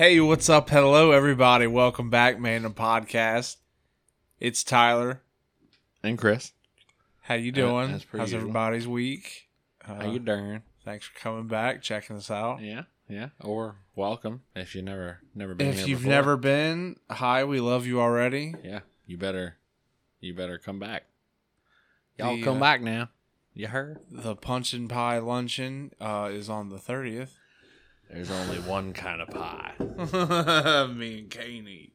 Hey, what's up? Hello, everybody. Welcome back, man. The podcast. It's Tyler. And Chris, How you doing? How's usual. everybody's week? how Uh, you doing? Thanks for coming back, checking us out. Yeah, yeah. Or welcome if you never never been If you've before. never been, hi, we love you already. yeah, you better you better come back. Y'all The, come uh, back now. You heard? The Punch and Pie Luncheon uh, is on the 30th. There's only one kind of pie. Me and Caney.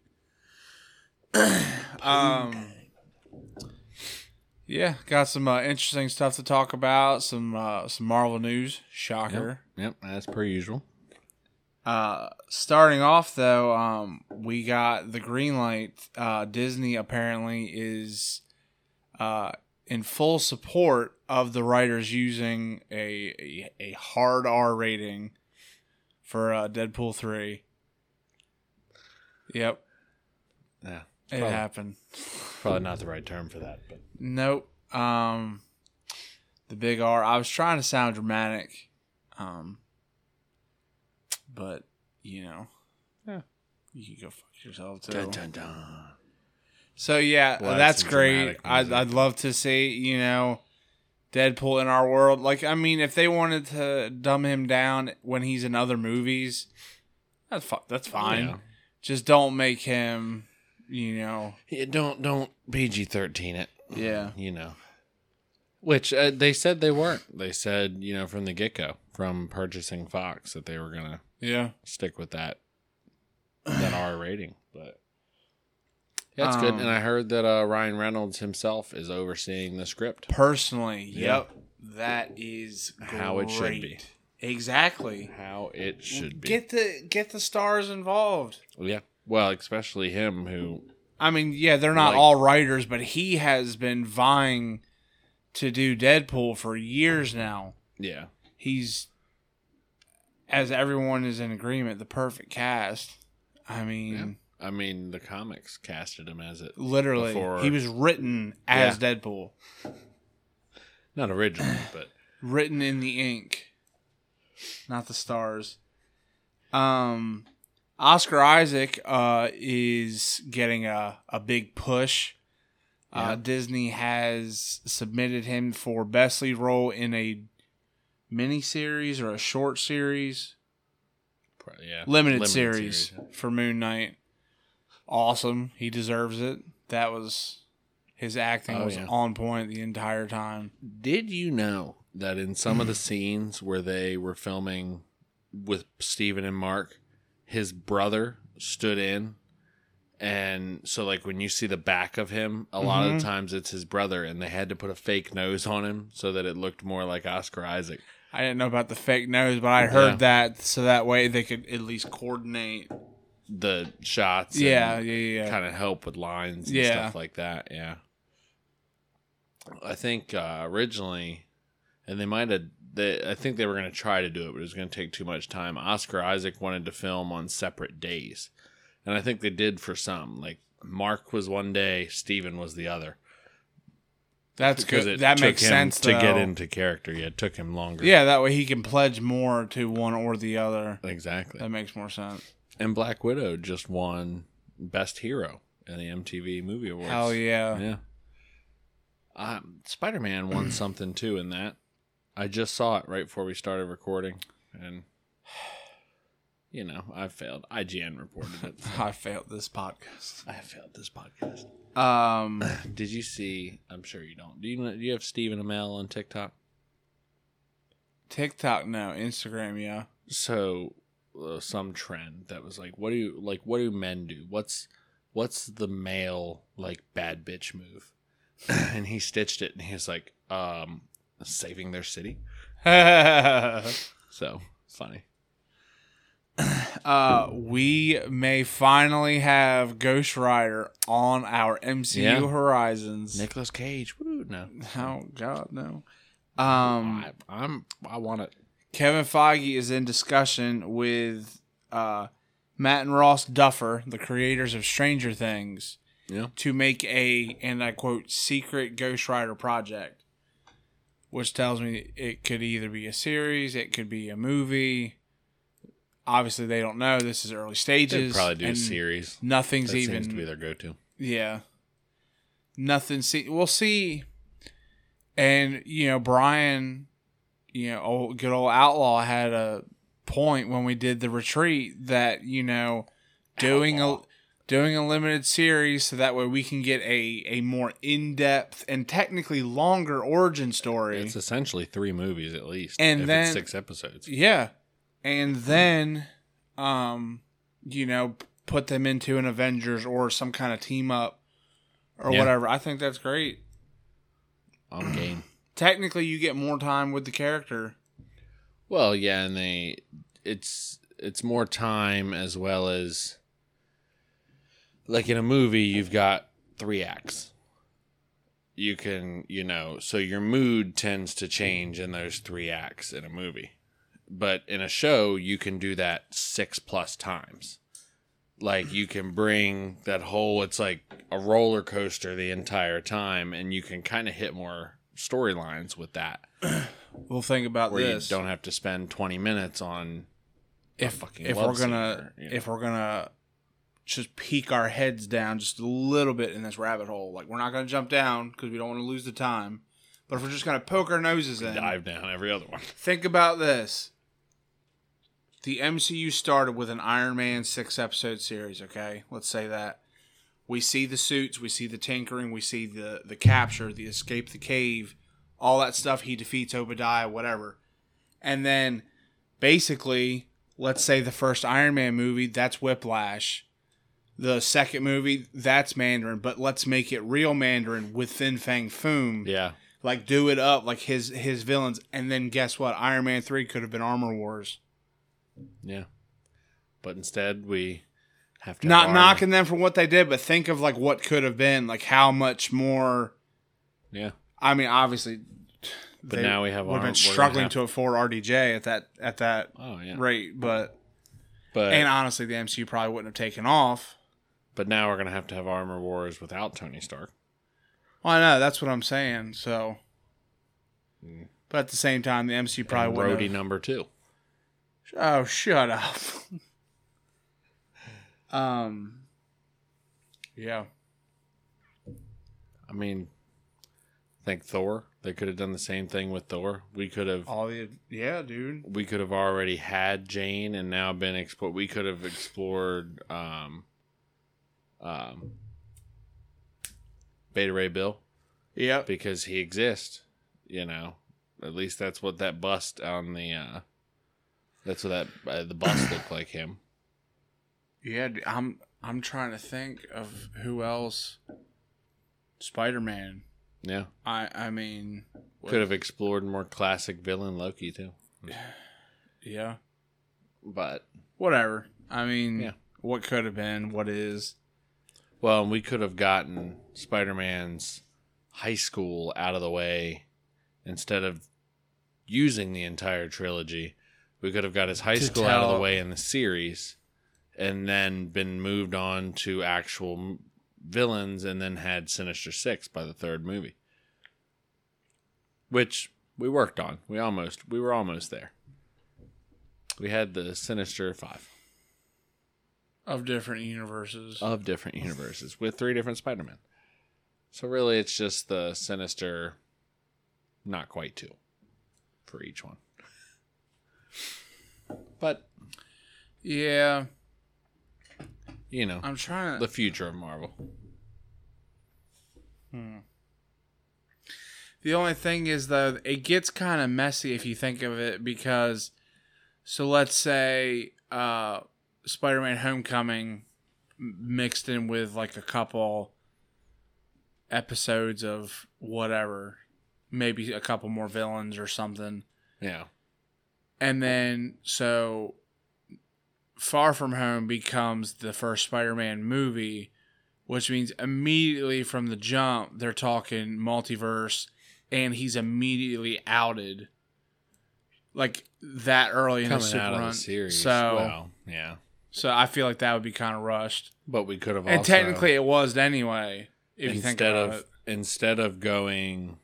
um, yeah, got some uh, interesting stuff to talk about. Some uh, some Marvel news. Shocker. Yep, as per usual. Uh, starting off though, um, we got the green light. Uh, Disney apparently is uh, in full support of the writers using a a, a hard R rating for uh, Deadpool three. Yep, Yeah, it Probably. happened. probably not the right term for that, but Nope. Um, the big R. I was trying to sound dramatic, um, but you know, Yeah. you can go fuck yourself too. dun dun dun. So yeah, Well, that's that's great. I'd. I'd love to see you know Deadpool in our world. Like, I mean, if they wanted to dumb him down when he's in other movies, that's fu- that's fine. Yeah. Just don't make him, you know, Yeah, don't don't PG thirteen it. yeah. You know. Which uh, they said they weren't. They said you know from the get go, from purchasing Fox, that they were gonna Yeah. stick with that that R rating. But yeah, good. Um, And I heard that uh, Ryan Reynolds himself is overseeing the script. Personally, Yeah. yep. That is How it should be. Exactly. How it should be. Get the get the stars involved. yeah. Well, especially him who I mean, yeah, they're not Like- all writers, but he has been vying to do Deadpool for years now. yeah. He's as everyone is in agreement, the perfect cast. I mean, I mean the comics casted him as it literally, Before- he was written as Deadpool, not originally, but written in the ink, not the stars. Um, Oscar Isaac uh, is getting a, a big push. Uh, Yeah. Disney has submitted him for best lead role in a mini series or a short series, yeah. limited, series, for Moon Knight. Awesome, he deserves it. That was his acting Oh, was yeah. on point the entire time. Did you know that in some of the scenes where they were filming with Steven and Mark, his brother stood in and so like when you see the back of him, a lot of Mhm. the times it's his brother and they had to put a fake nose on him so that it looked more like Oscar Isaac. I didn't know about the fake nose, but I heard Yeah. that so that way they could at least coordinate. The shots Yeah, yeah, yeah. kind of help with lines and Yeah. stuff like that. Yeah. I think uh, originally, and they might have. They, I think they were going to try to do it, but it was going to take too much time. Oscar Isaac wanted to film on separate days, and I think they did for some. Like Mark was one day, Steven was the other. That's Because good. That makes sense to get into character. Yeah, it took him longer. Yeah, that way he can pledge more to one or the other. exactly. That makes more sense. And Black Widow just won Best Hero in the MTV Movie Awards. Hell yeah. Yeah. Um, Spider Man won something too in that. I just saw it right before we started recording, and you know I failed. IGN reported it. so I failed this podcast. I failed this podcast. Um, Did you see? I'm sure you don't. Do you do you have Stephen Amell on TikTok? TikTok, no. Instagram, yeah. So uh, some trend that was like, what do you like? What do men do? What's what's the male like bad bitch move? and he stitched it, and he was like, um, saving their city. So funny. uh, we may finally have Ghost Rider on our MCU Yeah. horizons. Nicolas Cage. Woo, no. Oh God, no. Um, I, I'm. I want it. Kevin Feige is in discussion with uh, Matt and Ross Duffer, the creators of Stranger Things, Yeah. to make a, and I quote, secret Ghost Rider project, which tells me it could either be a series, it could be a movie. obviously they don't know this is early They'd stages. probably do a series. Nothing's That even seems to be their go-to. Yeah. Nothing. See, we'll see. And you know, Brian, you know, old, good old outlaw had a point when we did the retreat that you know, doing a doing a limited series so that way we can get a a more in depth and technically longer origin story. It's essentially three movies at least, And if then- it's six episodes. Yeah. And then um you know, put them into an Avengers or some kind of team up or Yeah. whatever. I think that's great. on game. Technically you get more time with the character. Well, yeah, and they it's it's more time as well as like in a movie you've got three acts. You can, you know, so your mood tends to change in those three acts in a movie. But in a show you can do that 6 plus times. Like you can bring that whole it's like a roller coaster the entire time and you can kind of hit more storylines with that We'll think about where this. you don't have to spend 20 minutes on if fucking if we're gonna or, you know. if we're gonna just peek our heads down just a little bit in this rabbit hole. Like we're not gonna jump down because we don't want to lose the time. But if we're just gonna poke our noses in, dive down every other one. think about this. The MCU started with an Iron Man six episode series, okay? Let's say that. We see the suits, we see the tinkering, we see the the capture, the escape the cave, all that stuff. He defeats Obadiah, whatever. And then basically, let's say the first Iron Man movie, that's Whiplash. The second movie, that's Mandarin, but let's make it real Mandarin with Fin Fang Foom Yeah. like do it up like his his villains and then guess what iron man 3 could have been armor wars Yeah. But instead, we have to. not knocking them for what they did but think of like what could have been like how much more Yeah. i mean obviously But now we have would have been struggling to afford rdj at that at that Oh, yeah. rate but But, and honestly the mcu probably wouldn't have taken off but now we're going to have to have Armor Wars without Tony Stark. well i know that's what i'm saying so Mm. but at the same time the mcu probably and wouldn't Rhodey number two. oh shut up um yeah I mean, think Thor. They could have done the same thing with Thor. We could have. all the yeah dude We could have already had Jane and now been explored. We could have explored um, um, Beta Ray Bill. Yeah. because he exists. You know, at least that's what that bust on the. uh That's what that uh, the bust looked like him. Yeah, I'm I'm trying to think of who else. Spider Man. Yeah, I I mean, could have explored more classic villain Loki too, yeah. but Whatever. I mean, Yeah. what could have been, what is. well, we could have gotten Spider Man's high school out of the way instead of using the entire trilogy. We could have got his high school out of the way in the series, and then been moved on to actual m- villains, and then had Sinister Six by the third movie, which we worked on. We almost we were almost there. We had the Sinister Five Of different universes. of different universes with three different Spider-Men. So really, it's just the Sinister, not quite two, for each one. But yeah. You know, I'm trying to. the future of Marvel. The only thing is though, it gets kind of messy if you think of it because, so let's say, uh, Spider-Man: Homecoming mixed in with like a couple episodes of whatever, maybe a couple more villains or something, Yeah, and then so Far From Home becomes the first Spider-Man movie, which means immediately from the jump they're talking multiverse, and he's immediately outed, like that early in the super out run. the series. So, well, yeah, so I feel like that would be kind of rushed, but we could have and technically it was anyway. If you think instead about of it, instead of going,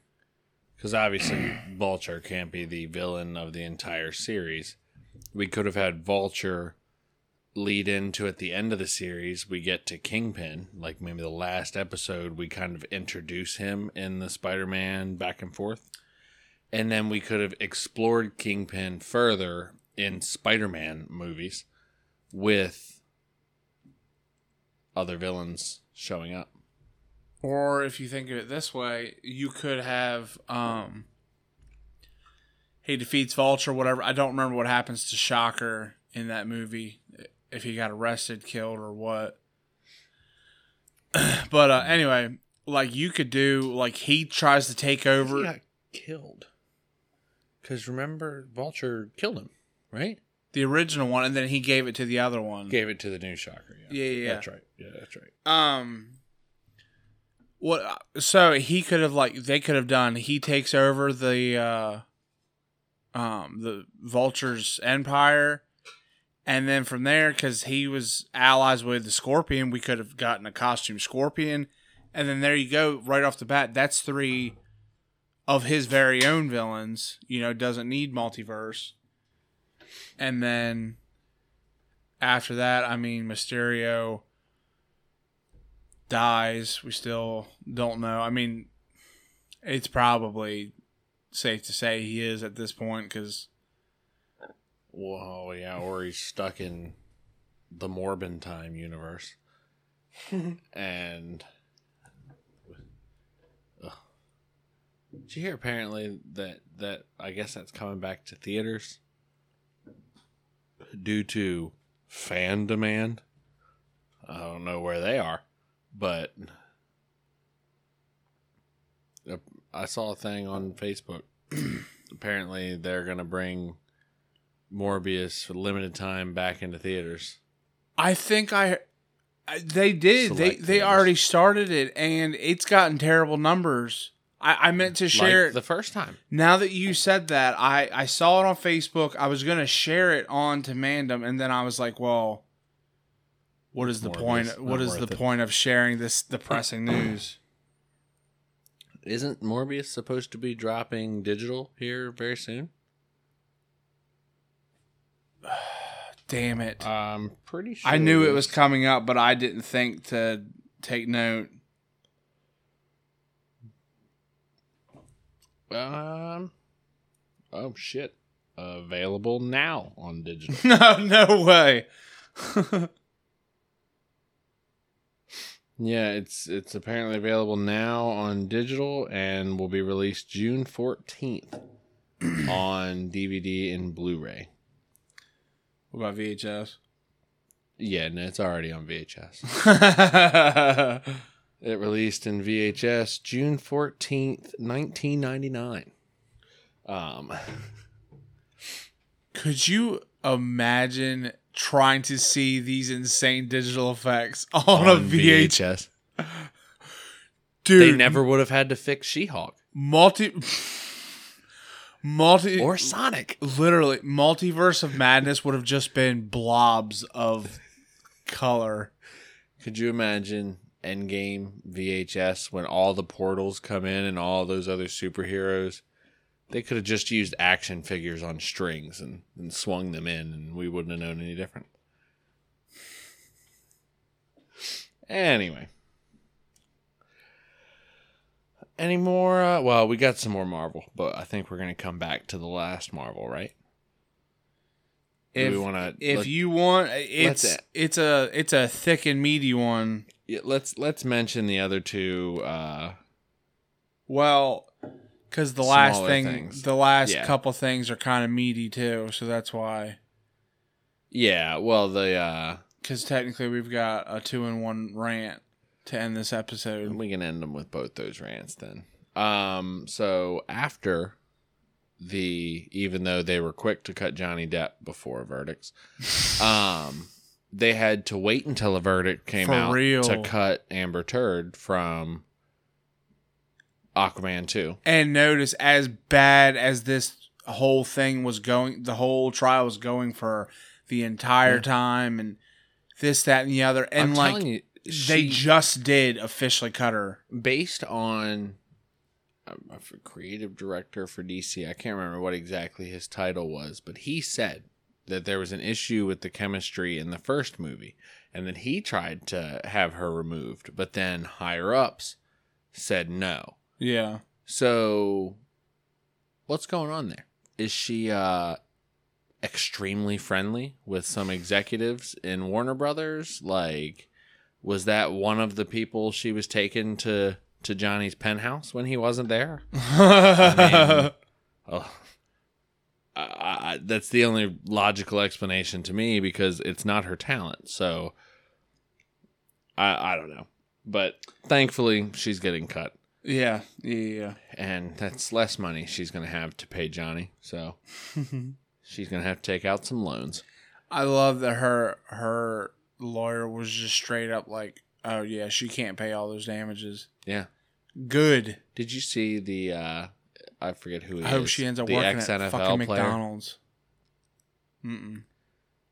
because obviously Vulture can't be the villain of the entire series. We could have had Vulture lead into at the end of the series, we get to Kingpin. Like maybe the last episode, we kind of introduce him in the Spider Man back and forth. And then we could have explored Kingpin further in Spider Man movies with other villains showing up. Or if you think of it this way, you could have um he defeats Vulture, whatever. I don't remember what happens to Shocker in that movie, if he got arrested, killed, or what. but uh, anyway, like you could do, like he tries to take He over. got killed. Because remember, Vulture killed him, right? the original one, and then he gave it to the other one. Gave it to the new Shocker. Yeah, yeah, yeah. That's right. Yeah, that's right. Um, what? So he could have like they could have done. He takes over the uh, um, the Vulture's empire, and then from there, because he was allies with the Scorpion, we could have gotten a costume Scorpion, and then there you go, right off the bat. That's three of his very own villains. You know, doesn't need multiverse, and then after that, I mean, Mysterio dies. We still don't know. I mean, it's probably safe to say he is at this point because Whoa, yeah, or he's stuck in the Morbin time universe. and Ugh. did you hear apparently that that I guess that's coming back to theaters due to fan demand? I don't know where they are, but I saw a thing on Facebook. apparently, they're gonna bring Morbius for limited time back into theaters. I think I. They did. They Select they theaters. already started it, and it's gotten terrible numbers. I, I meant to share like the first time. Now that you said that, I, I saw it on Facebook. I was gonna share it on to Mandom, and then I was like, "Well, what is the Morbius, point? What is the it. point of sharing this depressing news?" Isn't Morbius supposed to be dropping digital here very soon? Damn it! I'm pretty sure. I knew it was coming up, but I didn't think to take note. Um. Oh shit! Available now on digital. no, no way. yeah, it's it's apparently available now on digital and will be released June fourteenth on DVD and Blu-ray. What about VHS? Yeah, no, it's already on VHS. It released in VHS June 14th, 1999. Um, Could you imagine trying to see these insane digital effects on, a VHS? Dude, They never would have had to fix She-Hulk multi multi or Sonic. literally multiverse of madness would have just been blobs of color. Could you imagine Endgame VHS when all the portals come in and all those other superheroes? They could have just used action figures on strings and, and swung them in, and we wouldn't have known any different. Anyway. Any more? Uh, well, we got some more Marvel, but I think we're going to come back to the last Marvel, right? If to? if you want it's it's a it's a thick and meaty one. Yeah, let's let's mention the other two. Uh, Well, cuz the last thing things. the last Yeah. couple things are kind of meaty too, so that's why yeah, well, the uh, cuz technically we've got a 2 in 1 rant to end this episode. we can end them with both those rants then. Um, so after the, even though they were quick to cut Johnny Depp before verdicts, um, they had to wait until a verdict came For out real. to cut Amber Turd from Aquaman two. And notice as bad as this whole thing was going, the whole trial was going for the entire Yeah. time and this that and the other and I'm like telling you, they just did officially cut her. based on a creative director for DC. I can't remember what exactly his title was, but he said that there was an issue with the chemistry in the first movie, and then he tried to have her removed, but then higher ups said no. Yeah. So, what's going on there? Is she uh, extremely friendly with some executives in Warner Brothers? Like, was that one of the people she was taken to to Johnny's penthouse when he wasn't there? I oh, I, I, that's the only logical explanation to me because it's not her talent. So, I I don't know, but thankfully she's getting cut yeah. Yeah. Yeah. and that's less money she's going to have to pay Johnny. So she's going to have to take out some loans. I love that her her lawyer was just straight up like, "Oh yeah, she can't pay all those damages." Yeah. Good. Did you see the? uh I forget who it I hope is, she ends up the working at ex-NFL fucking player. McDonald's. Mm-mm.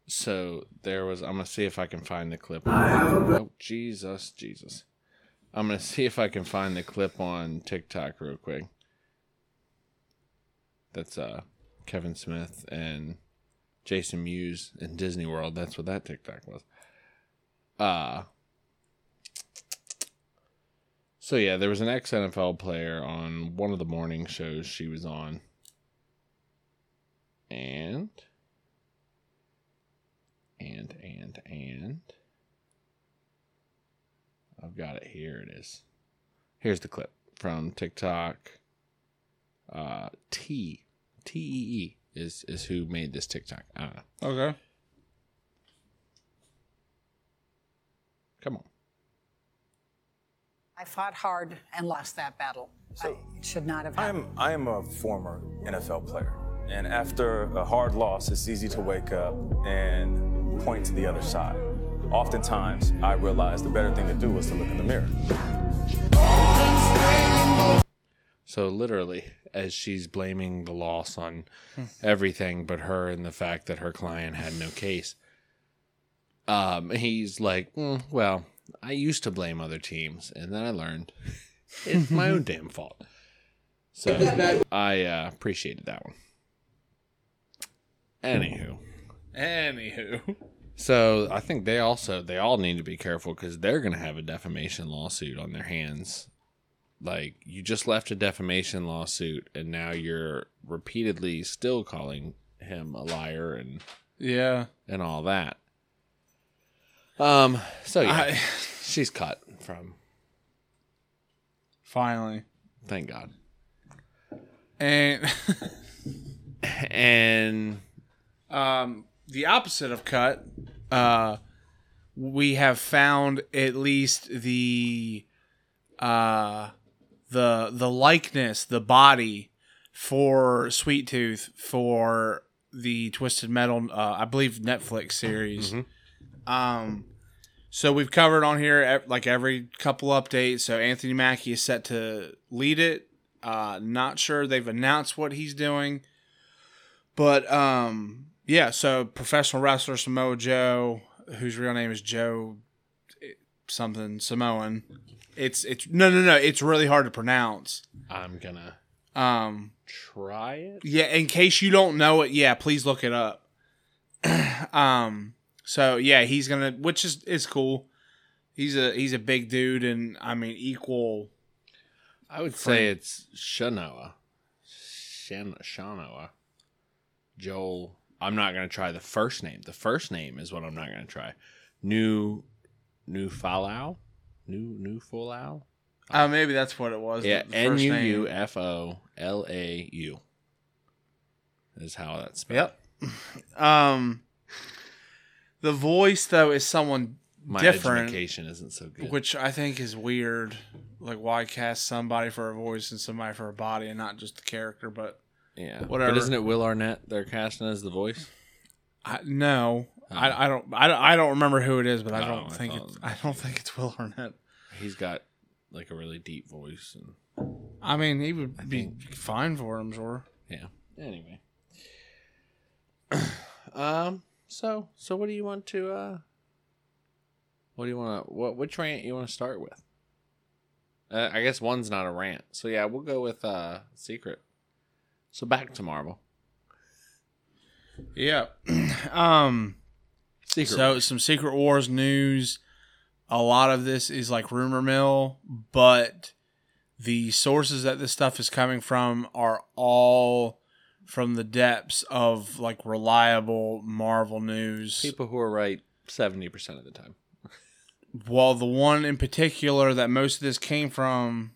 So there was. I'm gonna see if I can find the clip. Oh Jesus, Jesus! I'm gonna see if I can find the clip on TikTok real quick. That's uh Kevin Smith and Jason Mewes in Disney World. That's what that TikTok was. Uh so yeah, there was an ex NFL player on one of the morning shows she was on. And and and and I've got it here it is. Here's the clip from TikTok. Uh T T E E is is who made this TikTok. I don't know. Okay. Come on. I fought hard and lost that battle. I should not have I happened. am, I am a former NFL player. And after a hard loss, it's easy to wake up and point to the other side. Oftentimes, I realized the better thing to do was to look in the mirror. So literally, as she's blaming the loss on hmm. everything but her and the fact that her client had no case, um, he's like, "Mm, "Well, I used to blame other teams, and then I learned it's my own damn fault." So I uh, appreciated that one. Anywho, Anywho. so I think they also they all need to be careful because they're going to have a defamation lawsuit on their hands. Like you just left a defamation lawsuit, and now you're repeatedly still calling him a liar and Yeah. and all that. Um. So yeah, I, she's cut from. finally. Thank God. And And um, the opposite of cut, uh, we have found at least the uh, the the likeness, the body for Sweet Tooth for the Twisted Metal, uh, I believe Netflix series. Um, so we've covered on here like every couple updates. So Anthony Mackie is set to lead it. Uh, not sure they've announced what he's doing, but um, yeah. So professional wrestler Samoa Joe, whose real name is Joe eh, something Samoan. It's it's no no no. It's really hard to pronounce. I'm gonna Um, try it. yeah, in case you don't know it, yeah, please look it up. um, so yeah, he's gonna, which is is cool. He's a he's a big dude, and I mean equal. I would say it's Shanoa. Shan- Shanoa. Joel. I'm not going to try the first name. The first name is what I'm not going to try. New New Falau? New New Falau? Uh, maybe that's what it was. Yeah, N U. U F O L A U. Is how that's spelled. Yep. Um, the voice though is someone My different, education isn't so good. which I think is weird. Like, why cast somebody for a voice and somebody for a body, and not just the character? But yeah, whatever. But isn't it Will Arnett they're casting as the voice? I, no, Oh. I, I don't. I, don't- I don't remember who it is, but I Oh, don't I think thought it's. I don't think it's Will Arnett. He's got like a really deep voice and I mean, he would be fine for him, sure. Yeah. Anyway. um. So so what do you want to uh? What do you want to what which rant you want to start with? Uh, I guess one's not a rant. So yeah, we'll go with uh secret. So back to Marvel. Yeah. um. Secret. So some Secret Wars news. A lot of this is like rumor mill, but the sources that this stuff is coming from are all from the depths of like reliable Marvel news. people who are right seventy percent of the time. Well, the one in particular that most of this came from,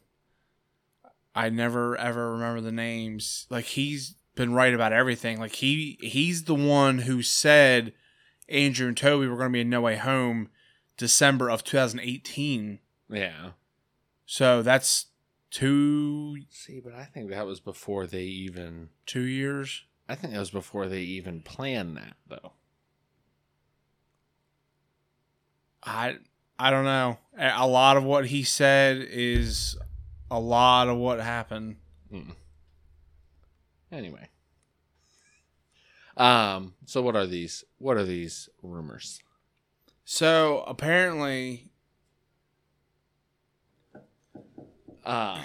I never ever remember the names. Like he's been right about everything. Like he he's the one who said Andrew and Toby were going to be in No Way Home December of 2018. Yeah. So that's two See, but I think that was before they even. two years. I think that was before they even planned that, though. I I don't know. A lot of what he said is a lot of what happened. Mm. Anyway. Um. So what are these? What are these rumors? So apparently, Um.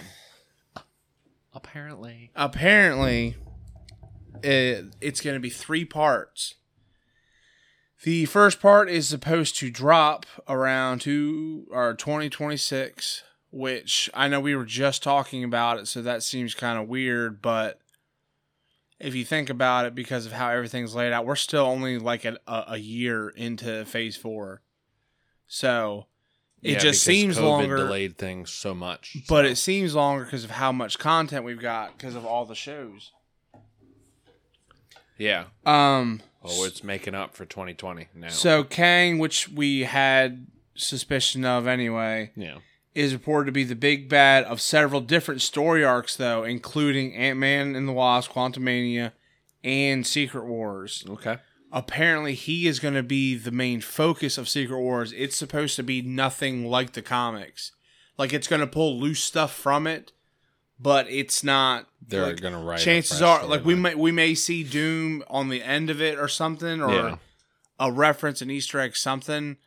Apparently. apparently, it, it's going to be three parts. The first part is supposed to drop around two or twenty twenty six, which I know we were just talking about it, so that seems kind of weird. But if you think about it, because of how everything's laid out, we're still only like a, a, a year into Phase Four, so it Yeah, just seems COVID longer. Delayed things so much. But so- it seems longer because of how much content we've got because of all the shows. yeah. Um. Oh, it's making up for 2020 now. So Kang, which we had suspicion of anyway, yeah. is reported to be the big bad of several different story arcs, though, including Ant Man and the Wasp, Quantumania, and Secret Wars. Okay. Apparently, he is going to be the main focus of Secret Wars. It's supposed to be nothing like the comics. Like it's going to pull loose stuff from it, but it's not. They're like, gonna write. chances are like we may we may see Doom on the end of it or something or Yeah. a reference an Easter egg something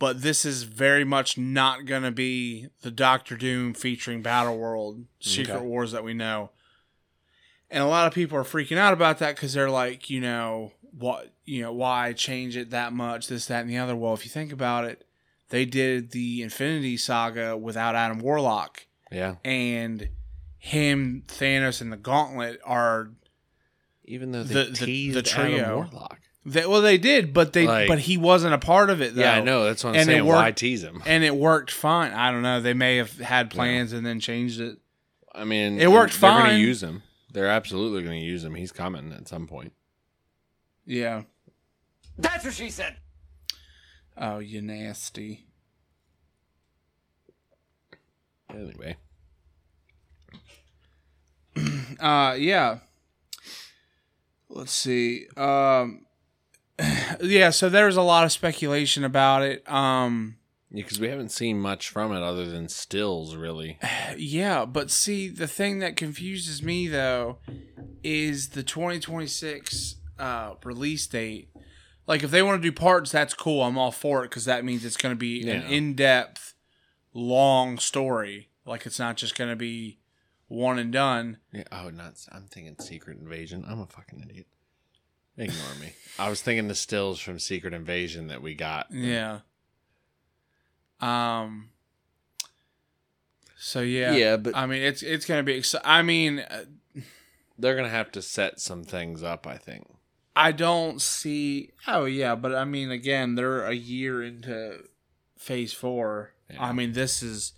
but this is very much not going to be the Doctor Doom featuring Battle World Secret Okay. Wars that we know. And a lot of people are freaking out about that cuz they're like, you know, what, you know, why change it that much this that and the other. Well, if you think about it, they did the Infinity Saga without Adam Warlock Yeah. and him, Thanos, and the Gauntlet are Even though The- the- the trio. Adam Warlock. they, well, they did, but they Like- but he wasn't a part of it. Though. Yeah, I know. That's what I'm And saying. Why worked- tease him? and it worked fine. I don't know. They may have had plans and then changed it. I mean, It worked They're gonna use him. They're absolutely going to use him. He's coming at some point. Yeah. That's what she said. Oh, you nasty. Anyway. Uh, yeah. Let's see. Um, yeah. So there's a lot of speculation about it. Um, Because we haven't seen much from it other than stills, really. yeah. But see, the thing that confuses me though is the 2026 uh release date. Like, if they want to do parts, that's cool. I'm all for it because that means it's going to be an in-depth, long story. Like, it's not just going to be one and done. Yeah, oh, not. I'm thinking Secret Invasion. I'm a fucking idiot. Ignore me. I was thinking the stills from Secret Invasion that we got. Yeah. Um. So yeah. Yeah, but- I mean, it's it's gonna be. Exci- I mean, uh, They're gonna have to set some things up. I think. I don't see. Oh yeah, but I mean, again, they're a year into Phase Four. Yeah. I mean, this is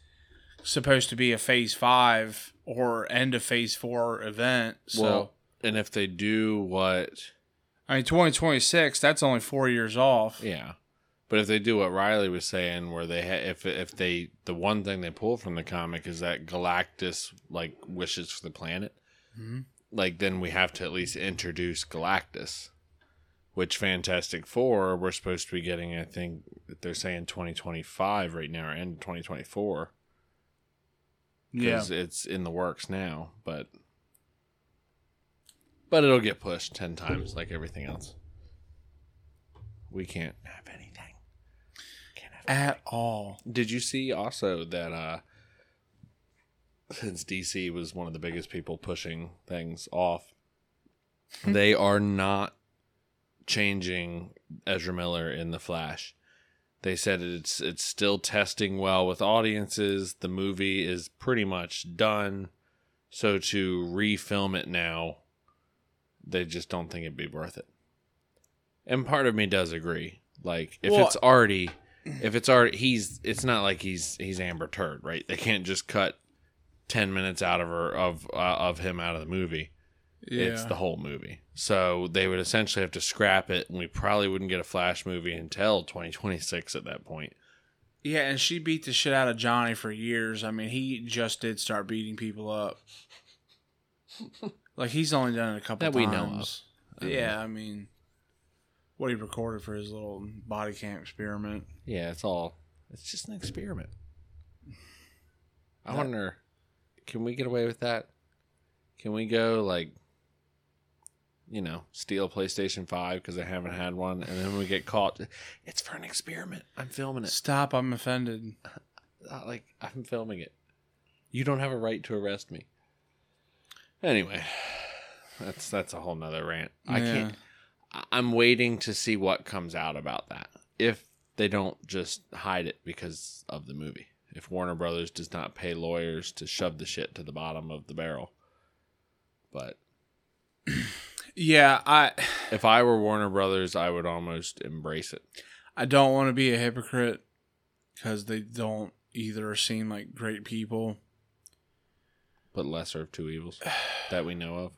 supposed to be a Phase Five or end of Phase Four event. So well, and if they do what, I mean, twenty twenty six. That's only four years off. yeah. But if they do what Riley was saying, where they ha- if if they the one thing they pull from the comic is that Galactus like wishes for the planet, Mhm. Like then we have to at least introduce Galactus, which Fantastic Four we're supposed to be getting. I think they're saying twenty twenty five right now, or end twenty twenty four. Yeah. because it's in the works now, but but it'll get pushed ten times like everything else. We can't have anything. Can't have At all. Did you see also that uh since DC was one of the biggest people pushing things off, hmm. they are not changing Ezra Miller in the Flash. They said it's it's still testing well with audiences. The movie is pretty much done. So to refilm it now, they just don't think it'd be worth it. And part of me does agree. Like if Well- it's already if it's already he's it's not like he's he's Amber Turd, right? They can't just cut 10 minutes out of her of uh, of him out of the movie. It's the whole movie. So they would essentially have to scrap it and we probably wouldn't get a Flash movie until 2026 at that point. Yeah, and she beat the shit out of Johnny for years. I mean, he just did start beating people up. like he's only done it a couple That we times. know of. yeah, I mean, what he recorded for his little body cam experiment. Yeah, it's all it's just an experiment. I wonder can we get away with that? Can we go like you know, steal a PlayStation 5 because I haven't had one and then we get caught it's for an experiment. I'm filming it. Stop! I'm offended. Like I'm filming it. You don't have a right to arrest me. Anyway, that's that's a whole nother rant. I can't. I'm waiting to see what comes out about that. If they don't just hide it because of the movie. If Warner Brothers does not pay lawyers to shove the shit to the bottom of the barrel. But Yeah, I if I were Warner Brothers, I would almost embrace it. I don't want to be a hypocrite because they don't either seem like great people. But lesser of two evils that we know of.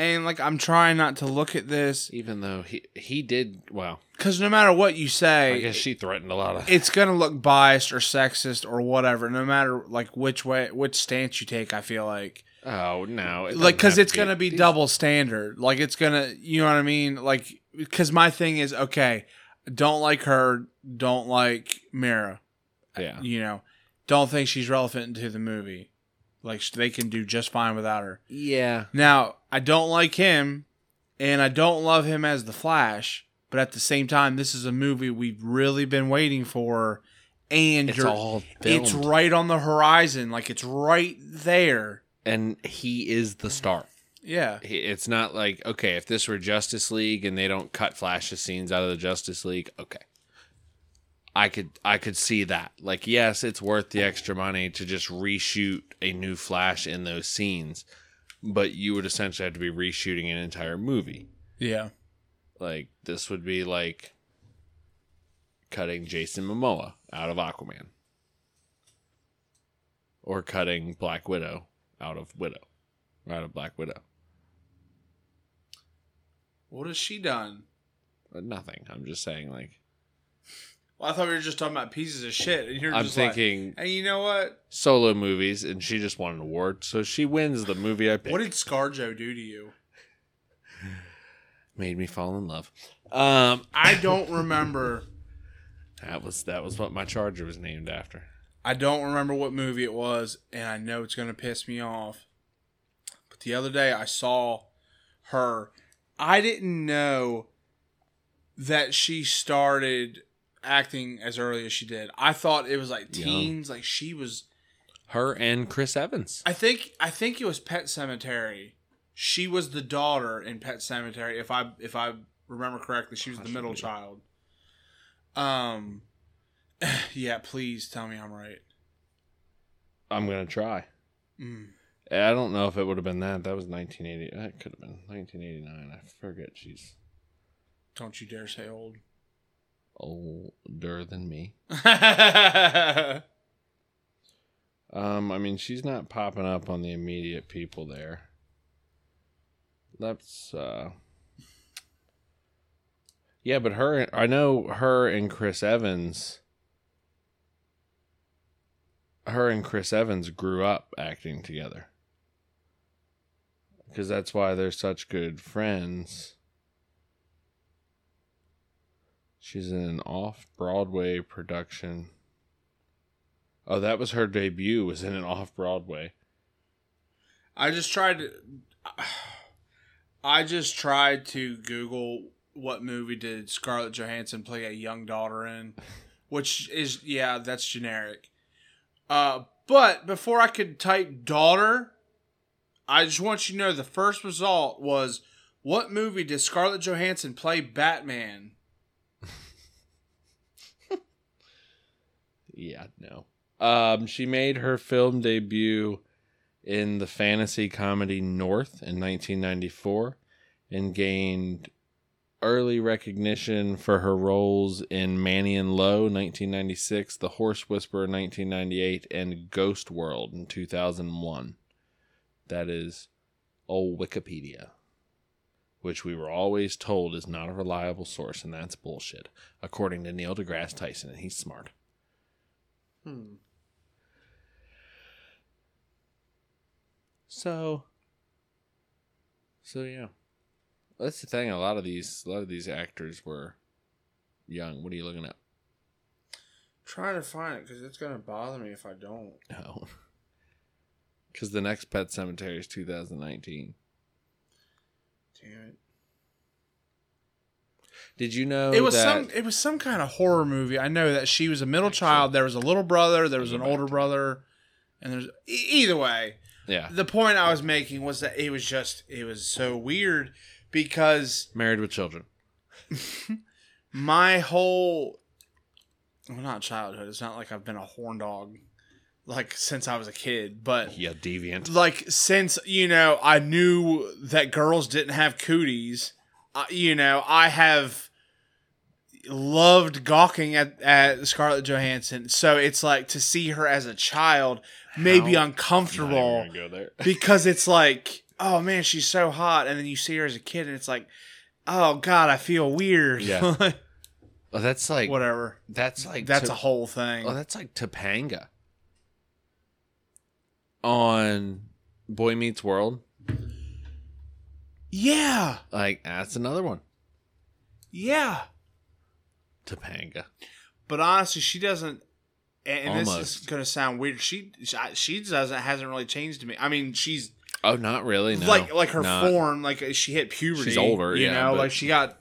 And like I'm trying not to look at this Even though he he did well, because no matter what you say, I guess she threatened a lot of it's gonna look biased or sexist or whatever. No matter like which way, which stance you take, I feel like Oh no! it like doesn't because have it's to gonna be these- double standard. Like it's gonna, you know what I mean? Like because my thing is okay. Don't like her. Don't like Mera. Yeah, You know, don't think she's relevant to the movie. Like they can do just fine without her. yeah. Now, I don't like him, and I don't love him as the Flash. But at the same time, this is a movie we've really been waiting for, and It's you're, all it's right on the horizon. Like it's right there. and he is the star. Yeah, It's not like okay, if this were Justice League and they don't cut Flash's scenes out of the Justice League, okay, I could I could see that. Like, yes, it's worth the extra money to just reshoot a new Flash in those scenes, but you would essentially have to be reshooting an entire movie. yeah. Like this would be like cutting Jason Momoa out of Aquaman. Or cutting Black Widow out of Widow. Out of Black Widow. What has she done? But nothing. I'm just saying like Well, I thought we were just talking about pieces of shit, and you're I'm just thinking like, and you know what? solo movies and she just won an award, so she wins the movie I picked. What did ScarJo do to you? Made me fall in love. Um I don't remember. that was that was what my charger was named after. I don't remember what movie it was, and I know it's gonna piss me off. But the other day I saw her. I didn't know that she started acting as early as she did. I thought it was like teens, like she was. Her and Chris Evans. I think I think it was Pet Sematary. She was the daughter in Pet Sematary, if I if I remember correctly. She was the middle child. Um, yeah. Please tell me I'm right. I'm gonna try. Mm. I don't know if it would have been that. That was 1980. That could have been 1989. I forget she's Don't you dare say old. Older than me. Um, I mean, she's not popping up on the immediate people there. That's uh Yeah, but her I know her and Chris Evans her and Chris Evans grew up acting together. Because that's why they're such good friends. She's in an off Broadway production. Oh, that was her debut. Was in an off Broadway. I just tried to. I just tried to Google what movie did Scarlett Johansson play a young daughter in, which is yeah, that's generic. Uh, but before I could type daughter, I just want you to know the first result was What movie did Scarlett Johansson play Batman? Yeah, no. Um, she made her film debut in the fantasy comedy North in 1994 and gained early recognition for her roles in Manny and Lo 1996, The Horse Whisperer 1998, and Ghost World in 2001. That is old Wikipedia, which we were always told is not a reliable source, and that's bullshit, according to Neil deGrasse Tyson, and he's smart. Hmm. So, so yeah, that's the thing. A lot of these, a lot of these actors were young. What are you looking at? Trying to find it because it's gonna bother me if I don't. No, because the next Pet Sematary is 2019. Damn it! Did you know It was that? some. It was some kind of horror movie. I know that she was a middle child. There was a little brother. There was an older brother, and there's e- either way. yeah, The point I was making was that it was just it was so weird because Married with Children. my whole well not childhood it's not like i've been a horn dog like since i was a kid but Yeah, deviant. like since you know i knew that girls didn't have cooties uh, you know i have loved gawking at, at scarlett johansson so it's like to see her as a child may be uncomfortable Not even gonna go there. because it's like, oh man, she's so hot, and then you see her as a kid, and it's like, oh god, I feel weird. Yeah. Oh, that's like whatever. That's like That's to- a whole thing. Oh, that's like Topanga on Boy Meets World. yeah, Like that's another one. yeah. Topanga. But honestly, she doesn't. And, and this is gonna sound weird. She she doesn't hasn't really changed to me. I mean, she's Oh, not really. No. like like her Not- form, like she hit puberty. She's older, you yeah, know, like she got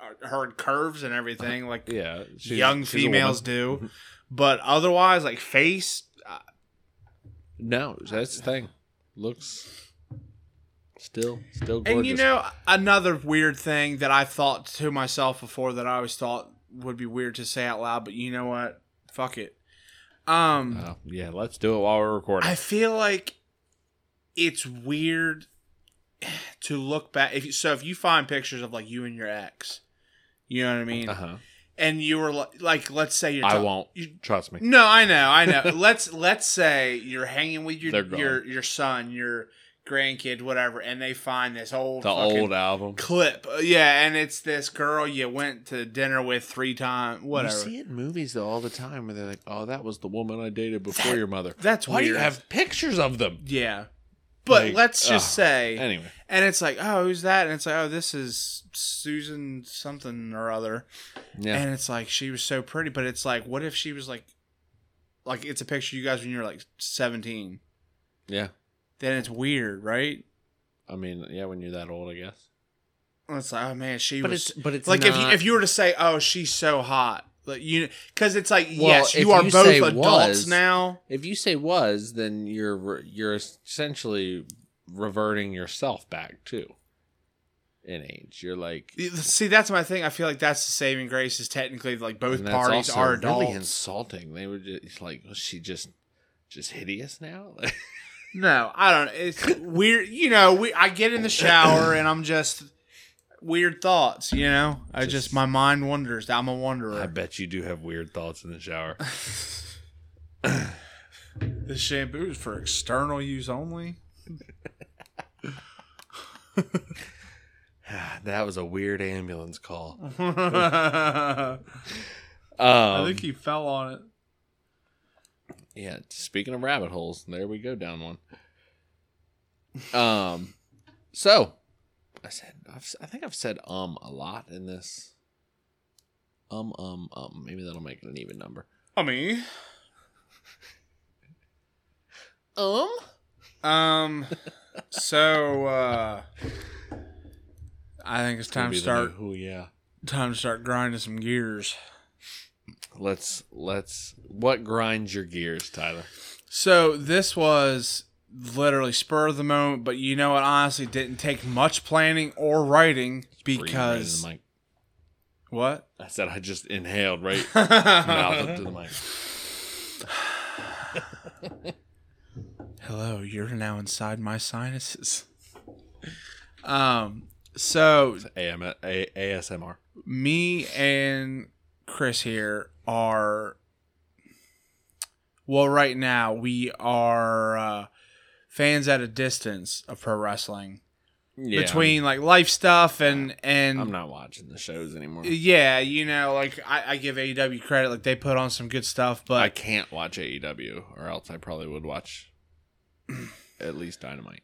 uh, her curves and everything, like Yeah, young females do. But otherwise, like face, uh, No, that's the thing. Looks still still gorgeous. And you know, another weird thing that I thought to myself before that I always thought would be weird to say out loud, but you know what? Fuck it. Um, Oh, yeah, let's do it while we're recording. I feel like it's weird to look back. If you, so, if you find pictures of like you and your ex, you know what I mean, Uh huh. and you were like, like let's say you're, I won't. You, Trust me. no, I know, I know. let's let's say you're hanging with your your your son, your grandkid, whatever, and they find this old The old album. clip. Uh, Yeah, and it's this girl you went to dinner with three times. Whatever. You see it in movies though all the time where they're like, "Oh, that was the woman I dated before your mother." that's Why do you have pictures of them? yeah. But Like, let's just ugh. say, Anyway, and it's like, oh, who's that? And it's like, oh, this is Susan something or other. yeah, And it's like she was so pretty, but it's like, what if she was like, like it's a picture you guys when you were like seventeen? yeah. Then it's weird, right? I mean, yeah, when you're that old, I guess. It's like, oh man, she But was. it's but it's like if you, if you were to say, oh, she's so hot, like you, because it's like, Well, yes, you are you both adults was- now. if you say was, then you're you're essentially reverting yourself back too. In age, you're like See, that's my thing. I feel like that's the saving grace. Is technically like both and parties also are adults. Really insulting. They were just like, was she just just hideous now? No, I don't. It's weird. You know, we I get in the shower and I'm just weird thoughts. You know, I just, Just- my mind wanders. I'm a wanderer. I bet you do have weird thoughts in the shower. This shampoo is for external use only. that was a weird ambulance call. I Um, think he fell on it. Yeah, speaking of rabbit holes, there we go down one. Um, so I said I've, I think I've said um a lot in this. Um um um. Maybe that'll make it an even number. I mean, Um. um, so uh, I think it's time to start. Oh yeah. Time to start grinding some gears. Let's let's. What grinds your gears, Tyler? So this was literally spur of the moment. But you know, it honestly didn't take much planning or writing right because the what? I said I just inhaled right mouth up to the mic. Hello, you're now inside my sinuses. Um, so AM, A, ASMR. me and Chris here are well right now we are uh, fans at a distance of pro wrestling Yeah, between like life stuff and and I'm not watching the shows anymore. yeah you know like I, I give AEW credit like they put on some good stuff but I can't watch AEW, or else I probably would watch at least Dynamite.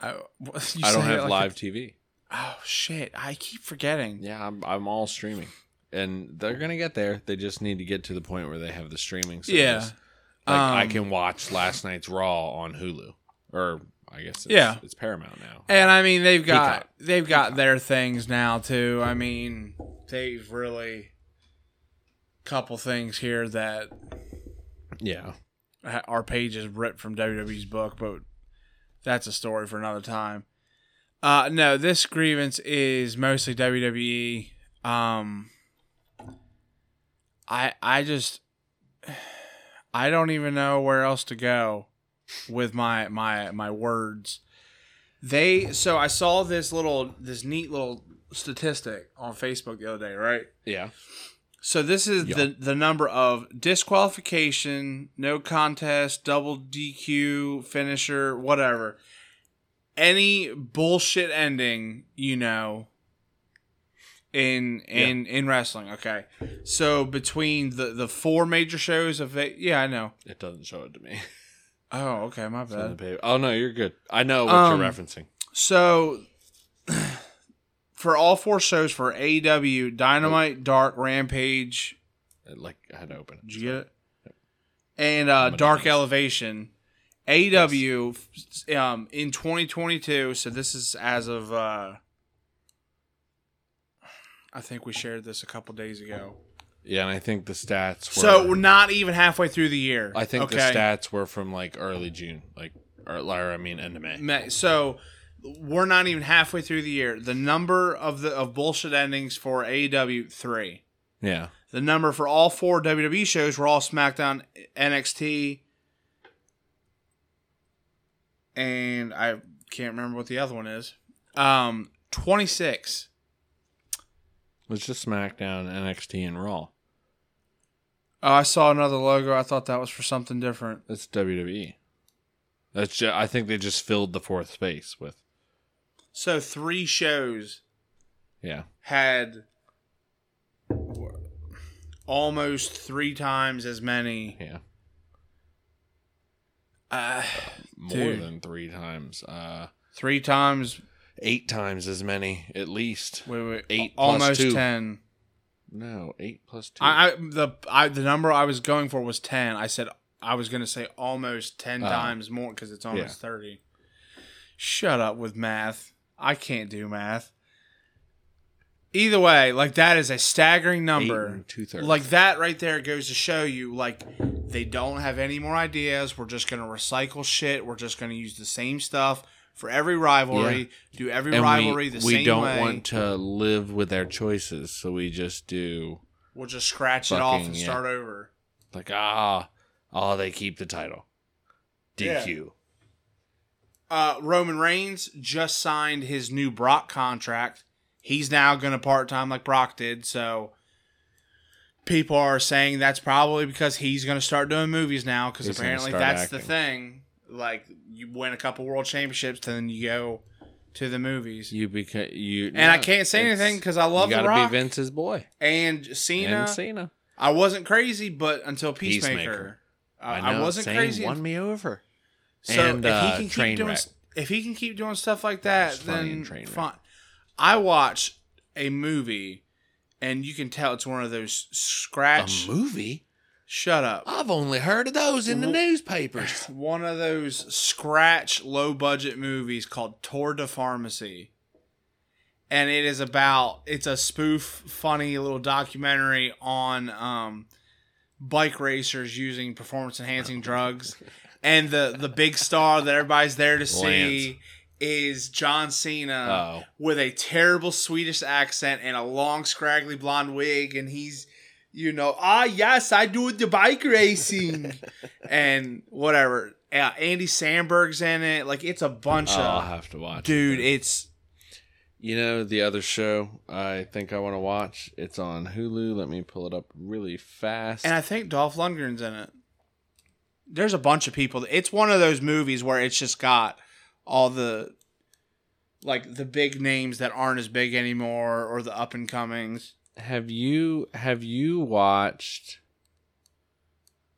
I, you I don't have like live a- TV. oh shit I keep forgetting Yeah, I'm, I'm all streaming, and they're gonna get there. They just need to get to the point where they have the streaming. Service. Yeah. like I Um, can watch last night's Raw on Hulu, or I guess it's, Yeah. it's Paramount now. And I mean, they've got Peacock. they've got their things now too. I mean, they've really couple things here that Yeah, our page is ripped from WWE's book, but that's a story for another time. Uh, no, this grievance is mostly WWE. Um, I I just I don't even know where else to go with my my my words. They so I saw this little this neat little statistic on Facebook the other day, right? yeah. So this is the the number of disqualification, no contest, double DQ, finisher, whatever. Any bullshit ending, you know, in in in wrestling. Okay, so between the the four major shows of it, yeah, I know. It doesn't show it to me. Oh, okay, my It's on the bad. Oh no, you're good. I know what Um, you're referencing. So for all four shows for AEW, Dynamite, Dark, Rampage, like I had to open it. Did you get it? And uh, Dark. Elevation, AEW, f- um, in 2022. So this is as of, uh, I think we shared this a couple days ago. Yeah, and I think the stats. Were, So we're not even halfway through the year. I think the stats were from like early June, like or, or I mean end of May. Ma- So we're not even halfway through the year. The number of the of bullshit endings for AEW three. Yeah, The number for all four WWE shows were all SmackDown, NXT, and I can't remember what the other one is. Um, twenty six. It's just SmackDown, NXT, and Raw. Oh, I saw another logo. I thought that was for something different. That's WWE. That's just, I think they just filled the fourth space with. So three shows Yeah, had almost three times as many. yeah, Uh, more Dude. than three times. Uh, three times. Eight times as many at least. Wait, wait, Eight plus almost two. ten. No, eight plus two. I, I the I the number I was going for was ten. I said I was going to say almost ten Oh. times more because it's almost Yeah. thirty. Shut up with math. I can't do math. Either way, like that is a staggering number. two thirds. Like that right there goes to show you, like they don't have any more ideas. We're just gonna recycle shit. We're just gonna use the same stuff for every rivalry. Do every and rivalry we, the we same don't want to live with their choices, so we just do we'll just scratch it off and yeah. start over. like ah, oh they keep the title, DQ. Uh, Roman Reigns just signed his new Brock contract. He's now going to part time like Brock did. So people are saying that's probably because he's going to start doing movies now. Because apparently that's the thing. Like you win a couple world championships, then you go to the movies. You beca- you and I can't say anything because I love you the gotta Rock be Vince's boy and Cena. and Cena. I wasn't crazy, but until Peacemaker, Peacemaker. I, I, know, I wasn't crazy. Won me over. So And, if uh, he can keep doing if he can keep doing stuff like that, It's funny in then fine. I watch a movie, and you can tell it's one of those A scratch. movie? Shut up. I've only heard of those in the newspapers. One of those scratch low budget movies called Tour de Pharmacy. And it is about it's a spoof funny little documentary on um bike racers using performance enhancing drugs and the the big star that everybody's there to see Lance. is John Cena Oh. with a terrible Swedish accent and a long scraggly blonde wig, and he's you know ah yes I do the bike racing and whatever. Yeah, Andy Samberg's in it. Like it's a bunch Oh, I'll of have to watch. it. dude. It's You know the other show I think I want to watch. It's on Hulu. Let me pull it up really fast. And I think Dolph Lundgren's in it. There's a bunch of people. It's one of those movies where it's just got all the like the big names that aren't as big anymore or the up and comings. Have you have you watched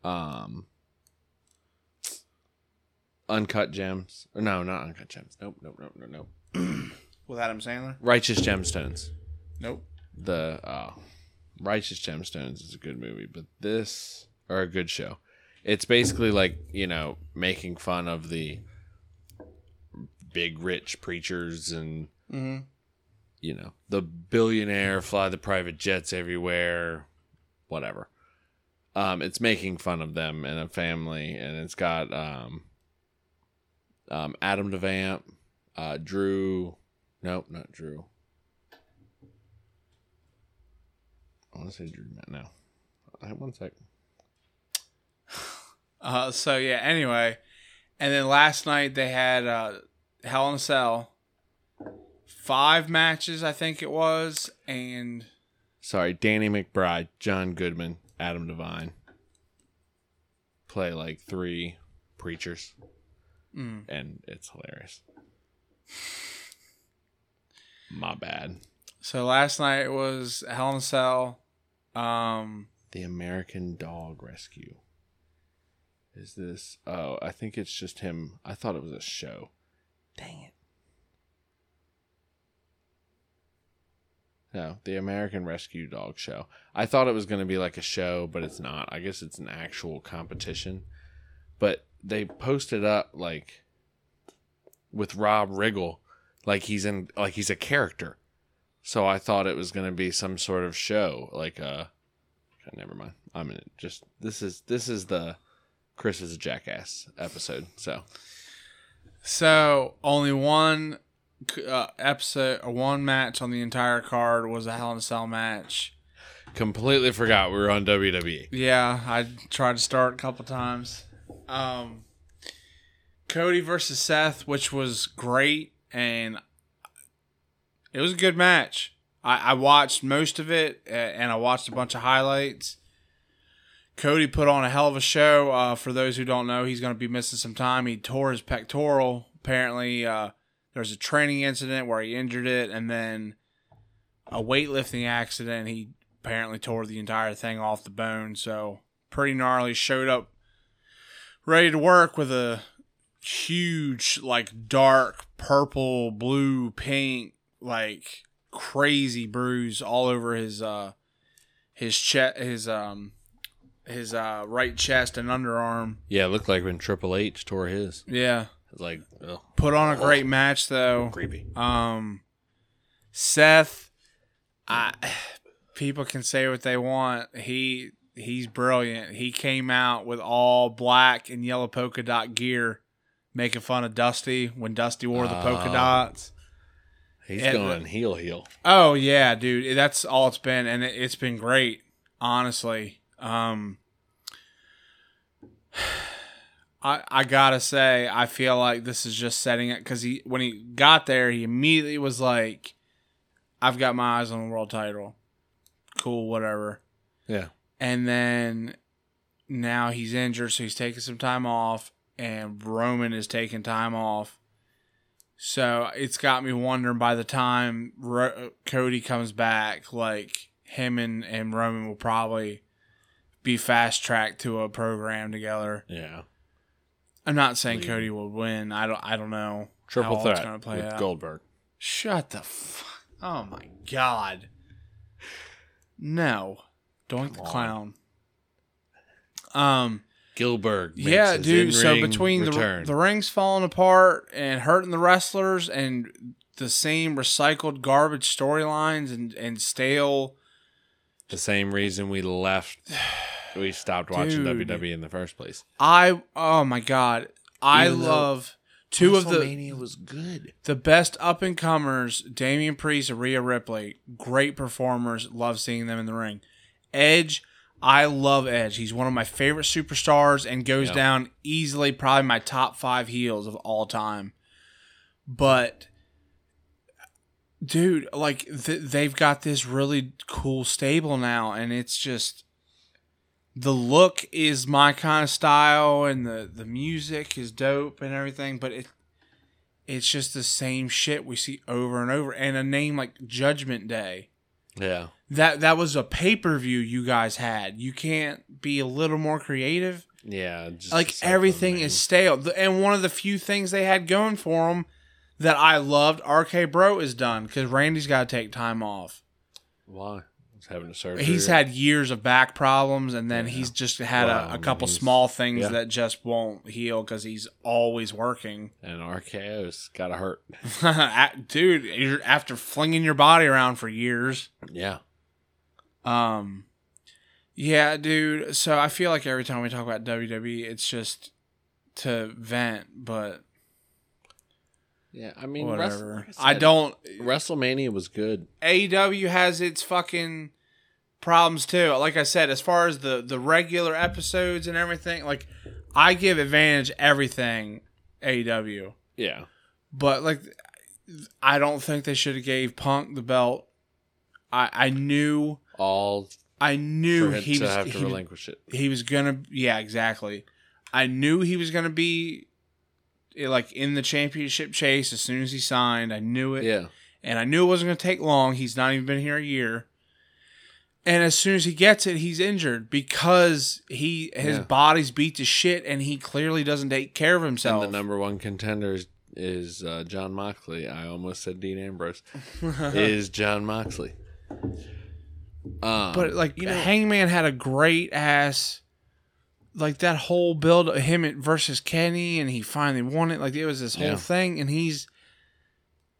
um Uncut Gems? Or no, not Uncut Gems. Nope, nope, nope, nope, nope. With Adam Sandler? Righteous Gemstones. Nope. The uh, Righteous Gemstones is a good movie, but this or a good show. It's basically like you know making fun of the big rich preachers and Mm-hmm. You know the billionaire fly the private jets everywhere, whatever. Um, it's making fun of them and a family, and it's got um, um, Adam Devine, uh, Drew. Nope, not Drew. I want to say Drew. No, Uh, one sec. Uh, so yeah. Anyway, and then last night they had uh, Hell in a Cell. Five matches, I think it was, and Sorry, Danny McBride, John Goodman, Adam Devine play like three preachers, Mm. and it's hilarious. My bad. so last night was Hell in a Cell. Um, The American Dog Rescue. Is this? Oh, I think it's just him. I thought it was a show. Dang it. No, the American Rescue Dog Show. I thought it was going to be like a show, but it's not. I guess it's an actual competition. But they posted up like with Rob Riggle, like he's in, like he's a character. So I thought it was going to be some sort of show, like uh, a. Okay, never mind. I'm in it. Just this is this is the Chris is a jackass episode. So So only one uh, episode or one match on the entire card was a Hell in a Cell match. completely forgot we were on. WWE. Yeah, I tried to start a couple times. Um, Cody versus Seth, which was great, and it was a good match. I, I watched most of it, uh, and I watched a bunch of highlights. Cody put on a hell of a show. Uh, for those who don't know, he's going to be missing some time. He tore his pectoral. Apparently, uh, there was a training incident where he injured it, and then a weightlifting accident. He apparently tore the entire thing off the bone. So pretty gnarly. Showed up ready to work with a huge, like dark purple, blue, pink, like crazy bruise all over his uh his chest, his um his uh right chest and underarm. Yeah, it looked like when Triple H tore his. Yeah. It's like ugh, Put on a great match though. creepy. Um, Seth, I people can say what they want. He he's brilliant. He came out with all black and yellow polka dot gear, making fun of Dusty when Dusty wore the polka Oh. dots. He's And- going heel heel. Oh yeah, dude, that's all it's been, and it, it's been great, honestly. Um, I I gotta say, I feel like this is just setting it because he when he got there, he immediately was like, "I've got my eyes on the world title." Cool, whatever. Yeah. And then now he's injured, so he's taking some time off, and Roman is taking time off. So it's got me wondering by the time Ro- Cody comes back, like him and, and Roman will probably be fast tracked to a program together. Yeah. I'm not saying Leave. Cody will win. I don't. I don't know. Triple how it's threat gonna play with out. Goldberg. Shut the. F- oh my god. No, Doink the clown. Um. Gilbert. Yeah, dude. So in-ring between the the rings falling apart and hurting the wrestlers and the same recycled garbage storylines and and stale the same reason we left we stopped watching Dude. WWE in the first place. I oh my god, I Even though love two of the WrestleMania was good. the best up and comers. Damian Priest, and Rhea Ripley, great performers. Love seeing them in the ring. Edge, I love Edge. He's one of my favorite superstars and goes Yeah. down easily, probably my top five heels of all time. But dude, like th- they've got this really cool stable now, and it's just the look is my kind of style, and the the music is dope and everything. But it it's just the same shit we see over and over. And a name like Judgment Day Yeah. that that was a pay per view you guys had. You can't be a little more creative. Yeah. Just Like everything is stale. And one of the few things they had going for them that I loved, RK Bro is done because Randy's got to take time off. Why? He's having a surgery. He's had years of back problems, and then he's just had a, a couple small things yeah. that just won't heal because he's always working. and RKO's gotta hurt. Dude, you're after flinging your body around for years. Yeah. Um, yeah, dude. So I feel like every time we talk about WWE, it's just to vent, but Yeah. I mean, whatever. Wrest- I said, don't. WrestleMania was good. AEW has its fucking problems too. Like I said, as far as the the regular episodes and everything, like I give advantage everything AEW, Yeah. but like I don't think they should have gave Punk the belt. I I knew All I knew he to was have to he relinquish it. he was gonna yeah exactly i knew he was gonna be like in the championship chase as soon as he signed i knew it Yeah. and i knew it wasn't gonna take long he's not even been here a year and as soon as he gets it he's injured because he his Yeah. body's beat to shit and he clearly doesn't take care of himself And the number one contender is, is uh, Jon Moxley. I almost said Dean Ambrose. is Jon Moxley. Um, but like you know, hangman had a great ass like that whole build of him versus kenny and he finally won it like it was this whole Yeah. thing and he's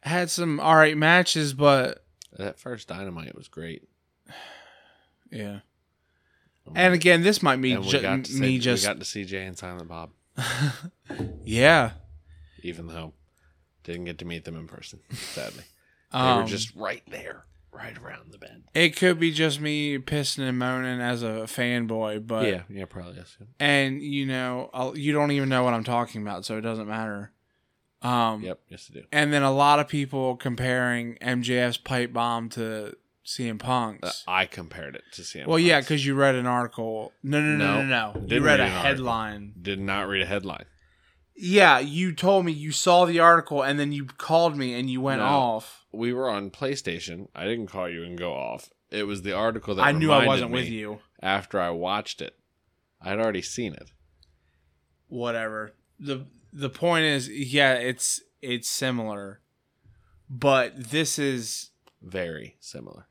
had some all right matches but that first Dynamite was great. yeah and again this might be ju- me see, just we got to see Jay and Silent Bob, yeah even though didn't get to meet them in person. Sadly, they um, were just right there, right around the bend. it could be just me pissing and moaning as a fanboy but yeah, yeah, probably. Yes. and you know I'll, you don't even know what i'm talking about so it doesn't matter um Yep. Yes, I do. And then a lot of people comparing MJF's pipe bomb to CM Punk's. Uh, I compared it to CM. well, yeah, because you read an article. No, no, no, no, No, no. You read read a an article. headline. did not read a headline. Yeah, you told me you saw the article and then you called me and you went No. off. We were on PlayStation. I didn't call you and go off. It was the article that I knew I wasn't with you. after I watched it. I'd already seen it. Whatever. the The point is, yeah, it's it's similar, but this is Very similar.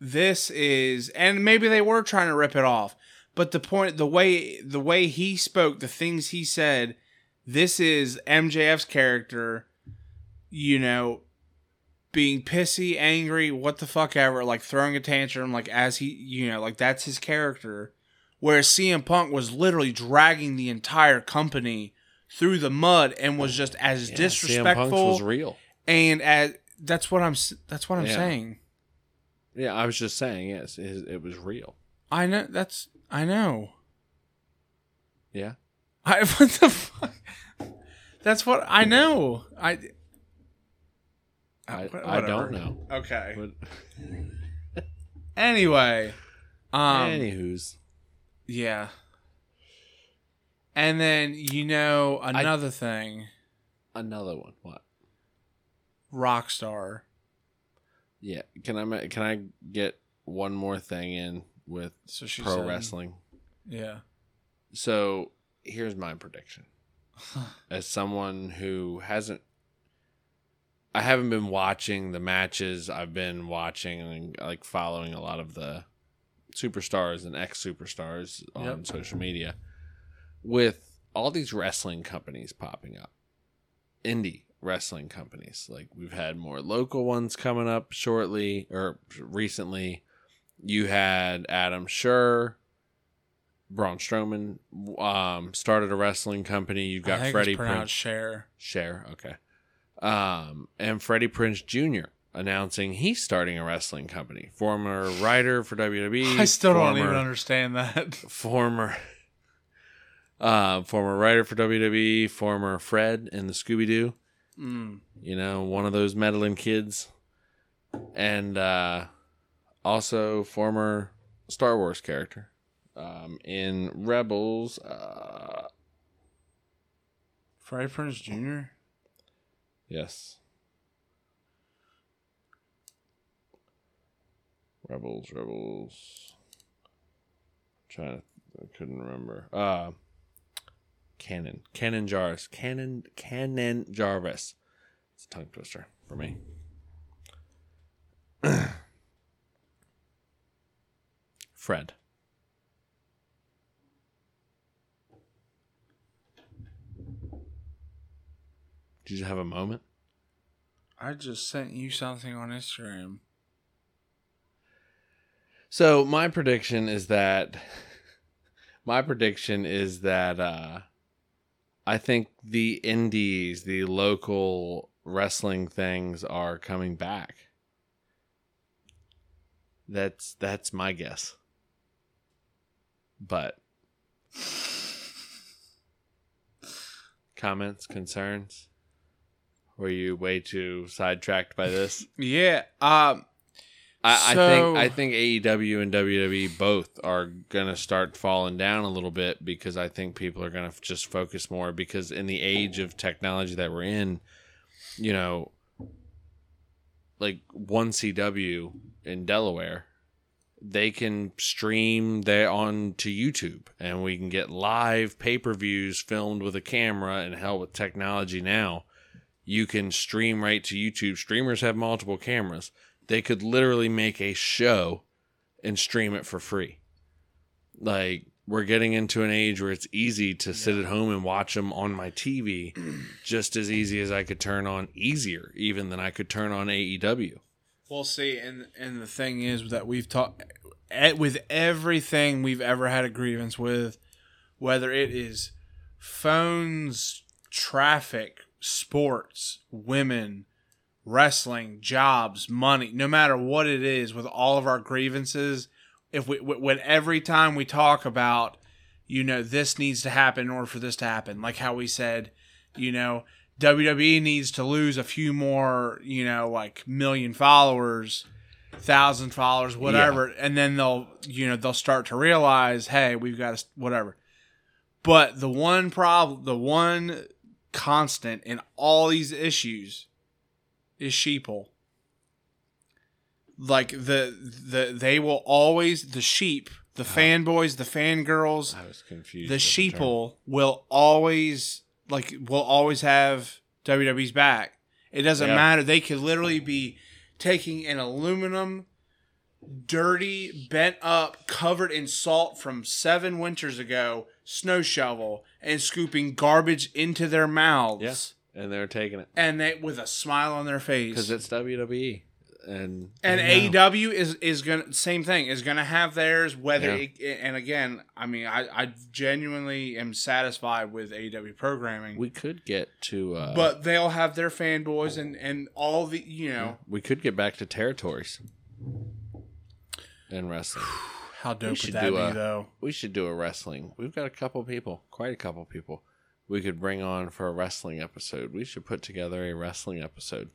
this is and maybe they were trying to rip it off but the point the way the way he spoke the things he said this is mjf's character you know being pissy angry what the fuck ever like throwing a tantrum like as he you know like that's his character whereas CM Punk was literally dragging the entire company through the mud and was just as Yeah, disrespectful was real. and as that's what I'm that's what I'm Yeah. saying Yeah, I was just saying. Yes, it, it was real. I know that's I know. Yeah. I what the fuck? That's what I know. I I, I don't know. Okay. But Anyway, um anywho's, yeah. And then you know another thing, another one. What? Rockstar. Yeah. Can I can I get one more thing in with So pro said- wrestling? Yeah. So here's my prediction. As someone who hasn't, I haven't been watching the matches. I've been watching and like following a lot of the superstars and ex superstars on Yep. social media. With all these wrestling companies popping up, indie wrestling companies. Like we've had more local ones coming up shortly or recently. you had Adam Scherr, Braun Strowman um, started a wrestling company. You I got Freddie Prinze. pronounced Share, okay. Um, and Freddie Prinze Jr. announcing he's starting a wrestling company. Former writer for WWE. I still don't even understand that. Former, uh, former writer for WWE. Former Fred in the Scooby Doo. Mm. You know, one of those meddling kids, and uh, also former Star Wars character um, in Rebels. Uh, Freddie Prinze Jr. Yes. Rebels, Rebels. trying to, I couldn't remember. Uh, Cannon, Cannon Jarvis, Cannon, Cannon Jarvis. It's a tongue twister for me. Fred. Did you have a moment? I just sent you something on Instagram. So my prediction is that my prediction is that uh I think the indies, the local wrestling things are coming back. That's that's my guess. But comments, concerns? Were you way too sidetracked by this? Yeah. Um. I, So- I think I think AEW and WWE both are gonna start falling down a little bit because I think people are gonna just focus more because in the age of technology that we're in, you know, like one CW in Delaware, they can stream there on to YouTube and we can get live pay per views filmed with a camera and hell with technology now. You can stream right to YouTube. Streamers have multiple cameras they could literally make a show and stream it for free. Like we're getting into an age where it's easy to sit at home and watch them on my TV, just as easy as I could turn on easier even than I could turn on AEW. We'll see. And and the thing is that we've talked with everything we've ever had a grievance with, whether it is phones, traffic, sports, women, wrestling, jobs, money, no matter what it is, with all of our grievances, if we when every time we talk about, you know, this needs to happen in order for this to happen, like how we said, you know, WWE needs to lose a few more, you know, like million followers, thousand followers, whatever, and then they'll, you know, they'll start to realize, hey, we've got to whatever. But the one problem, the one constant in all these issues is sheeple. Like the the they will always the sheep, the uh-huh. fanboys, the fangirls, I was confused. the with term. sheeple will always like will always have WWE's back. It doesn't Yeah. matter. They could literally be taking an aluminum, dirty, bent up, covered in salt from seven winters ago, snow shovel, and scooping garbage into their mouths. Yes, and they're taking it And they with a smile on their face. because it's WWE, and And. AEW is is gonna same thing is gonna have theirs. Whether Yeah. it, and again, I mean, I, I genuinely am satisfied with AEW programming, we could get to, uh, but they'll have their fanboys and and all the you know we could get back to territories in wrestling. how dope should would that do be a- though? We should do a wrestling. We've got a couple people, quite a couple people. We could bring on for a wrestling episode. We should put together a wrestling episode,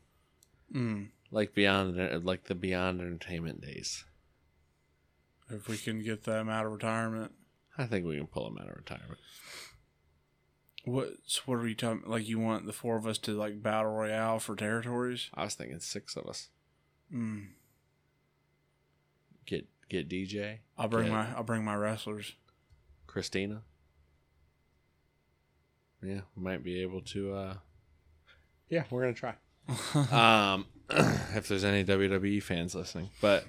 Mm, like beyond, like the Beyond Entertainment days. if we can get them out of retirement, I think we can pull them out of retirement. what so what are you talking? Like you want the four of us to like battle royale for territories? I was thinking six of us. Mm, Get get DJ. I'll bring get my I'll bring my wrestlers. Christina. Yeah, we might be able to. uh Yeah, we're gonna try. um, if there's any WWE fans listening, but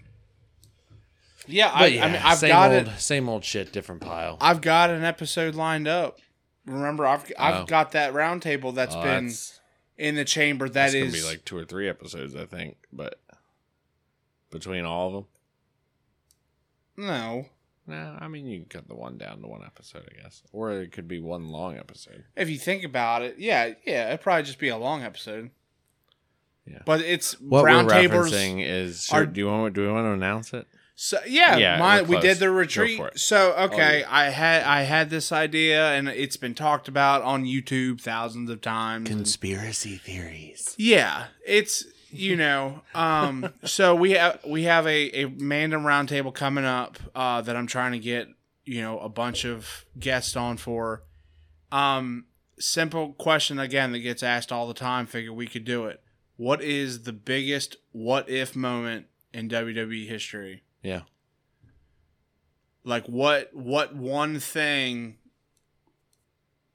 Yeah, I, But yeah, I mean, I've same got old, it. same old shit, different pile. I've got an episode lined up. Remember, I've I've Oh. got that roundtable that's Oh, been that's, in the chamber. That gonna be like two or three episodes, I think. But between all of them, No. Nah, I mean you can cut the one down to one episode, I guess, or it could be one long episode. If you think about it, yeah, yeah, it'd probably just be a long episode. Yeah. But it's What round we're tables. referencing is. are- do you want? Do we want to announce it? So yeah, Yeah, my, we're we close. did the retreat. So okay, yeah. I had I had this idea, and it's been talked about on YouTube thousands of times. and- Conspiracy theories. yeah, it's you know. Um, so we have we have a a Mandom roundtable coming up uh, that I'm trying to get you know a bunch of guests on for. Um, simple question again that gets asked all the time. Figure we could do it. What is the biggest what if moment in WWE history? Yeah. like what what one thing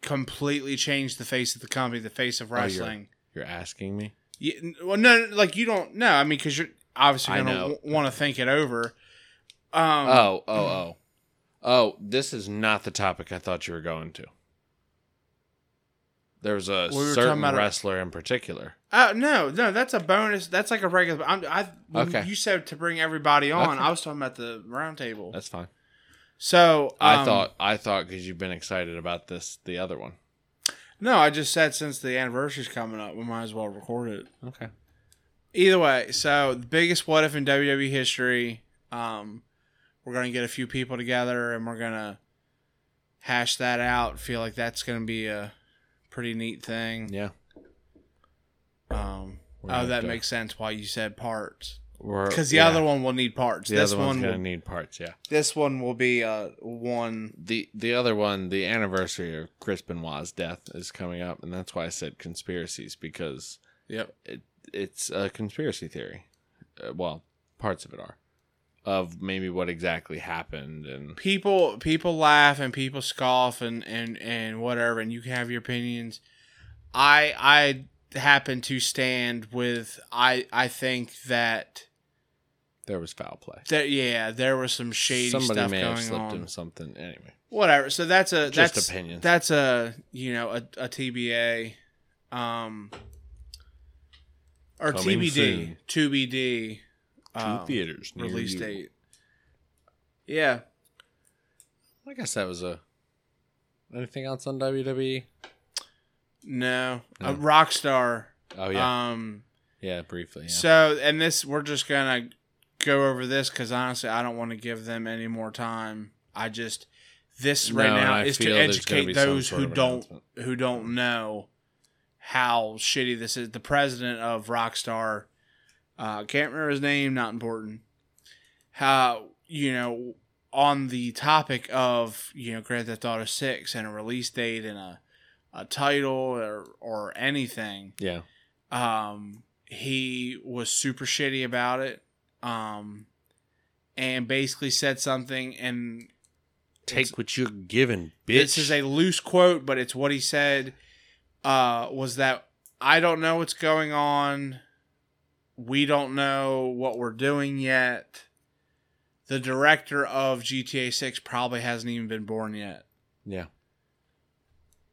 completely changed the face of the company the face of Oh, you're- wrestling You're asking me. Yeah, well no like you don't know i mean because you're obviously gonna want to think it over um Oh, oh, oh, oh! This is not the topic I thought you were going to. There was a We certain about a- wrestler in particular. uh, no no that's a bonus that's like a regular I'm, I Okay. you said to bring everybody on Okay. i was talking about the round table That's fine. so I um, thought I thought because you've been excited about this, the other one. No i just said since the anniversary's coming up we might as well record it Okay. either way, so the biggest what if in WWE history. Um, we're gonna get a few people together and we're gonna hash that out. Feel like that's gonna be a pretty neat thing. Yeah. Um, We're oh, that to- makes sense why you said parts because the yeah. other one will need parts. the this other one's one gonna will, need parts. Yeah. this one will be uh one. The the other one, the anniversary of Chris Benoit's death is coming up, and that's why I said conspiracies because Yep. it, it's a conspiracy theory. Uh, well, parts of it are of maybe what exactly happened and people people laugh and people scoff and and and whatever and you can have your opinions i i happen to stand with i i think that there was foul play. yeah there was some shady Somebody stuff may going have slipped on him something. Anyway, whatever so that's a Just that's opinions. that's a you know a, a tba um or Coming tbd soon. 2bd two um, theaters near release you. date yeah I guess that was a. Anything else on WWE? no, a No. rockstar Oh yeah, Um. yeah, briefly. Yeah. So, and this, we're just gonna go over this because honestly, I don't want to give them any more time. I just this right No, now is to feel there's gonna educate those who don't who don't know how shitty this is. The president of Rockstar, uh, can't remember his name. Not important. How you know on the topic of you know Grand Theft Auto Six and a release date and a a title or or anything yeah, um he was super shitty about it um and basically said something and take what you're given, bitch. this is a loose quote but it's what he said uh was that i don't know what's going on. We don't know what we're doing yet. The director of gta 6 probably hasn't even been born yet. Yeah,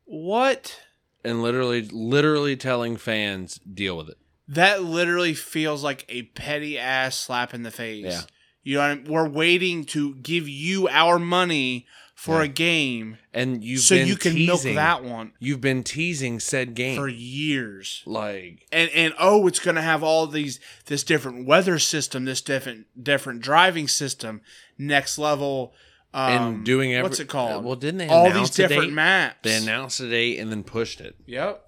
what? And literally, literally telling fans deal with it. That literally feels like a petty ass slap in the face. Yeah. You know, what I mean? we're waiting to give you our money for Yeah. a game And you've so been you can teasing, milk that one You've been teasing said game for years. like And and oh, it's going to have all these this different weather system, this different different driving system, next level um, and doing every, what's it called? Well, didn't they all these different date? maps. They announced a date and then pushed it. Yep.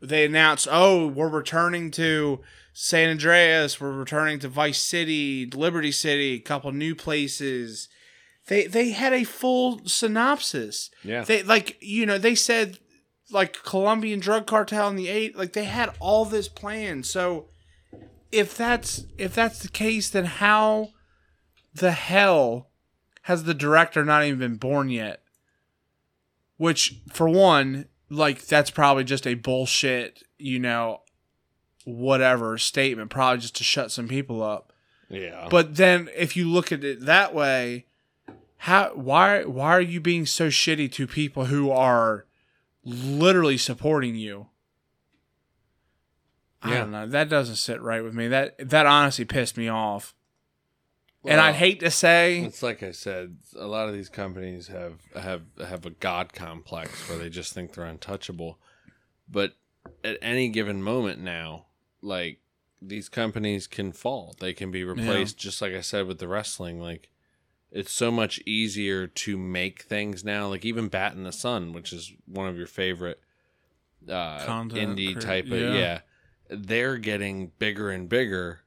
They announced, oh, we're returning to San Andreas, we're returning to Vice City, Liberty City, a couple new places. They they had a full synopsis. Yeah. They like you know, they said like Colombian drug cartel in the eight, like they had all this planned. So if that's if that's the case, then how the hell has the director not even been born yet? Which, for one, like that's probably just a bullshit, you know, whatever statement, probably just to shut some people up. Yeah. But then, if you look at it that way, how why why are you being so shitty to people who are literally supporting you? I don't know. That doesn't sit right with me. That that honestly pissed me off. And I'd hate to say, It's like I said, a lot of these companies have have have a god complex where they just think they're untouchable. But at any given moment now, like these companies can fall. They can be replaced just like I said with the wrestling like it's so much easier to make things now, like even Bat in the Sun, which is one of your favorite uh Content indie type of yeah. yeah. They're getting bigger and bigger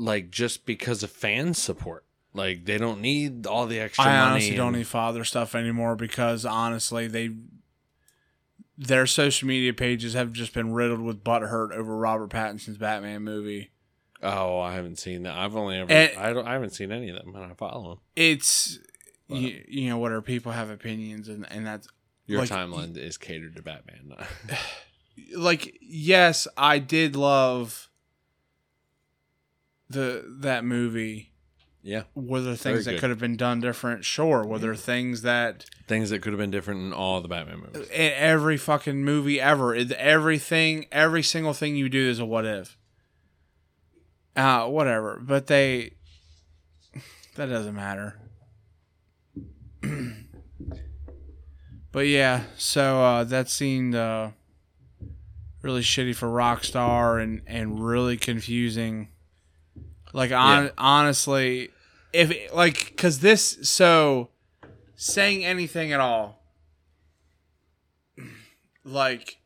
like just because of fan support. Like they don't need all the extra I money. honestly don't need father stuff anymore because honestly, they their social media pages have just been riddled with butthurt over Robert Pattinson's Batman movie. Oh, I haven't seen that. I've only ever. And- I don't. I haven't seen any of them. And I follow them. It's you, you know whatever people have opinions and and that's Your Like, timeline is catered to Batman. like yes, I did love the that movie. yeah, Were there things that could have been done different? Sure. Were there things that things that could have been different in all the Batman movies. in every fucking movie ever. Everything, every single thing you do is a what if. Uh, whatever. But they, that doesn't matter. but yeah, so uh, that seemed uh, really shitty for Rockstar and and really confusing. Like on, Yeah. honestly, if like because this so saying anything at all like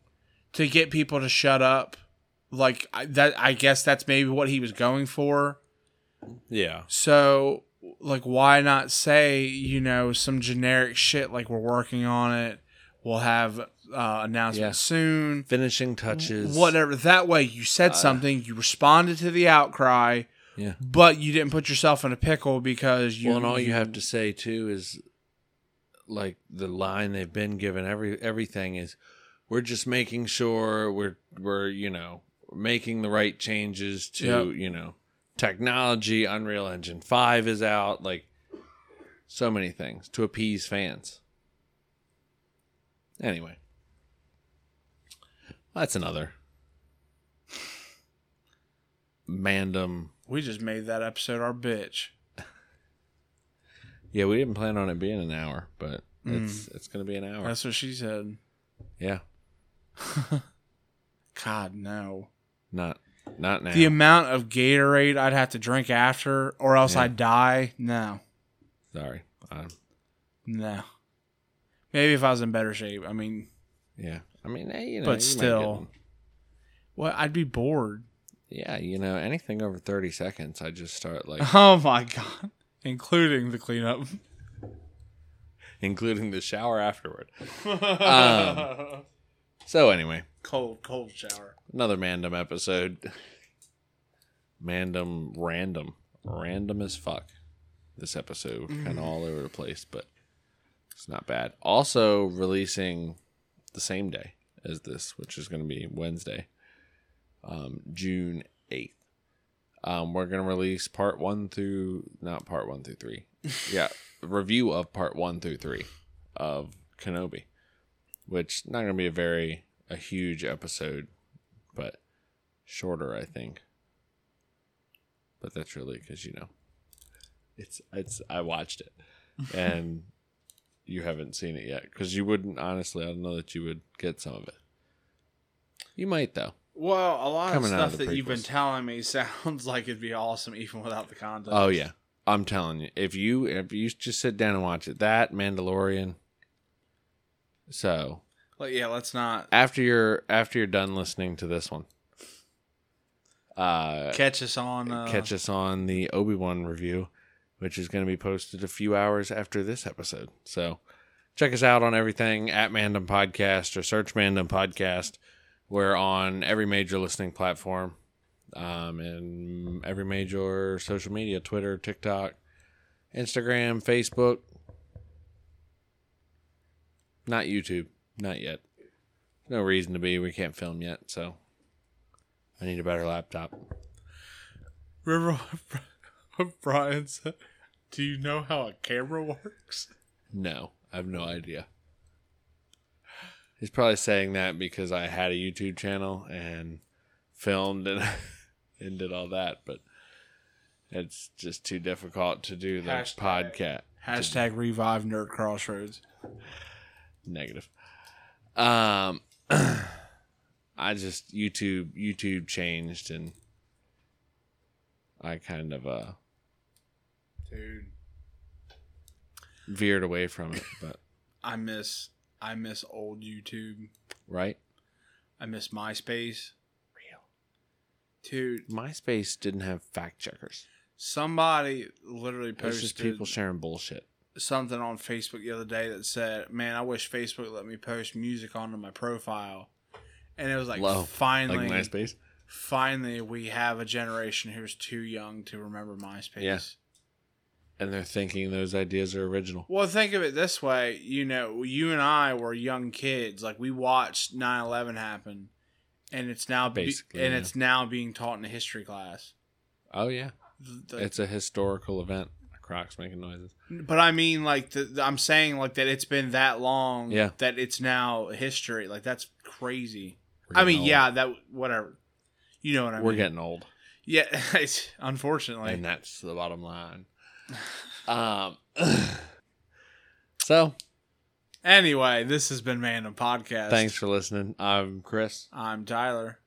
to get people to shut up like I, that i guess that's maybe what he was going for Yeah, so like why not say you know some generic shit like we're working on it we'll have uh announcement Yeah. soon finishing touches. whatever that way you said something you responded to the outcry Yeah. but you didn't put yourself in a pickle because you Well, and all you have to say too is, like the line they've been given every everything is, we're just making sure we're we're you know making the right changes to Yep. you know technology. Unreal Engine Five is out. Like so many things to appease fans. Anyway, that's another Mandom. We just made that episode our bitch Yeah, we didn't plan on it being an hour, but it's it's gonna be an hour. that's what she said yeah, god no not not now. The amount of Gatorade I'd have to drink after, or else Yeah. I'd die. No, Sorry. Um, no. Maybe if I was in better shape. I mean, yeah. I mean, hey, you know, But still. what? I'd be bored. Yeah, you know, anything over thirty seconds, I just start like, Oh my god, including the cleanup. including the shower afterward. Um, so anyway, cold, cold shower. another Mandom episode. Mandom random, random as fuck. This episode kind of all over the place, but it's not bad. Also releasing the same day as this, which is going to be Wednesday, um, June eighth. Um, we're going to release part one through not part one through three. Yeah, review of part one through three of Kenobi, which not going to be a very a huge episode, but shorter, I think. But that's really because you know, it's it's I watched it, and you haven't seen it yet because you wouldn't honestly. I don't know that you would get some of it. You might though. Well, a lot of of stuff the that you've been telling me sounds like it'd be awesome even without the content. Oh yeah, I'm telling you. If you if you just sit down and watch it, that Mandalorian. So Like, yeah, let's not after you're after you're done listening to this one, uh, catch us on. Uh, catch us on the Obi Wan review, which is going to be posted a few hours after this episode. So check us out on everything at Mandom Podcast or search Mandom Podcast. We're on every major listening platform, um, and every major social media: Twitter, TikTok, Instagram, Facebook. Not YouTube, not yet. No reason to be. We can't film yet, so I need a better laptop. What Brian said? Do you know how a camera works? No, I have no idea. He's probably saying that because I had a YouTube channel and filmed and and did all that, but It's just too difficult to do the Hashtag. podcast. Hashtag revive nerd crossroads. Negative. Um, I just YouTube YouTube changed and I kind of uh Dude, veered away from it, but I miss I miss old YouTube. right. I miss MySpace. Real. Dude, MySpace didn't have fact checkers. somebody literally It was just posted people sharing bullshit. something on Facebook the other day that said, "Man, I wish Facebook let me post music onto my profile." And it was like, Low, finally, like MySpace. finally, we have a generation who's too young to remember MySpace. Yeah. And they're thinking those ideas are original. Well, think of it this way. You know, you and I were young kids. Like we watched 9-11 happen, and it's now be- Basically, and yeah. it's now being taught in a history class. Oh yeah, The- it's a historical event. Crocs making noises. but I mean, like the, the- I'm saying, like that it's been that long. Yeah. That it's now history. Like that's crazy. I mean, old. yeah, that whatever. You know what I mean? we're getting old, yeah. It's unfortunately. and that's the bottom line. Um. so Anyway, this has been Mandom Podcast. thanks for listening. I'm Chris. I'm Tyler.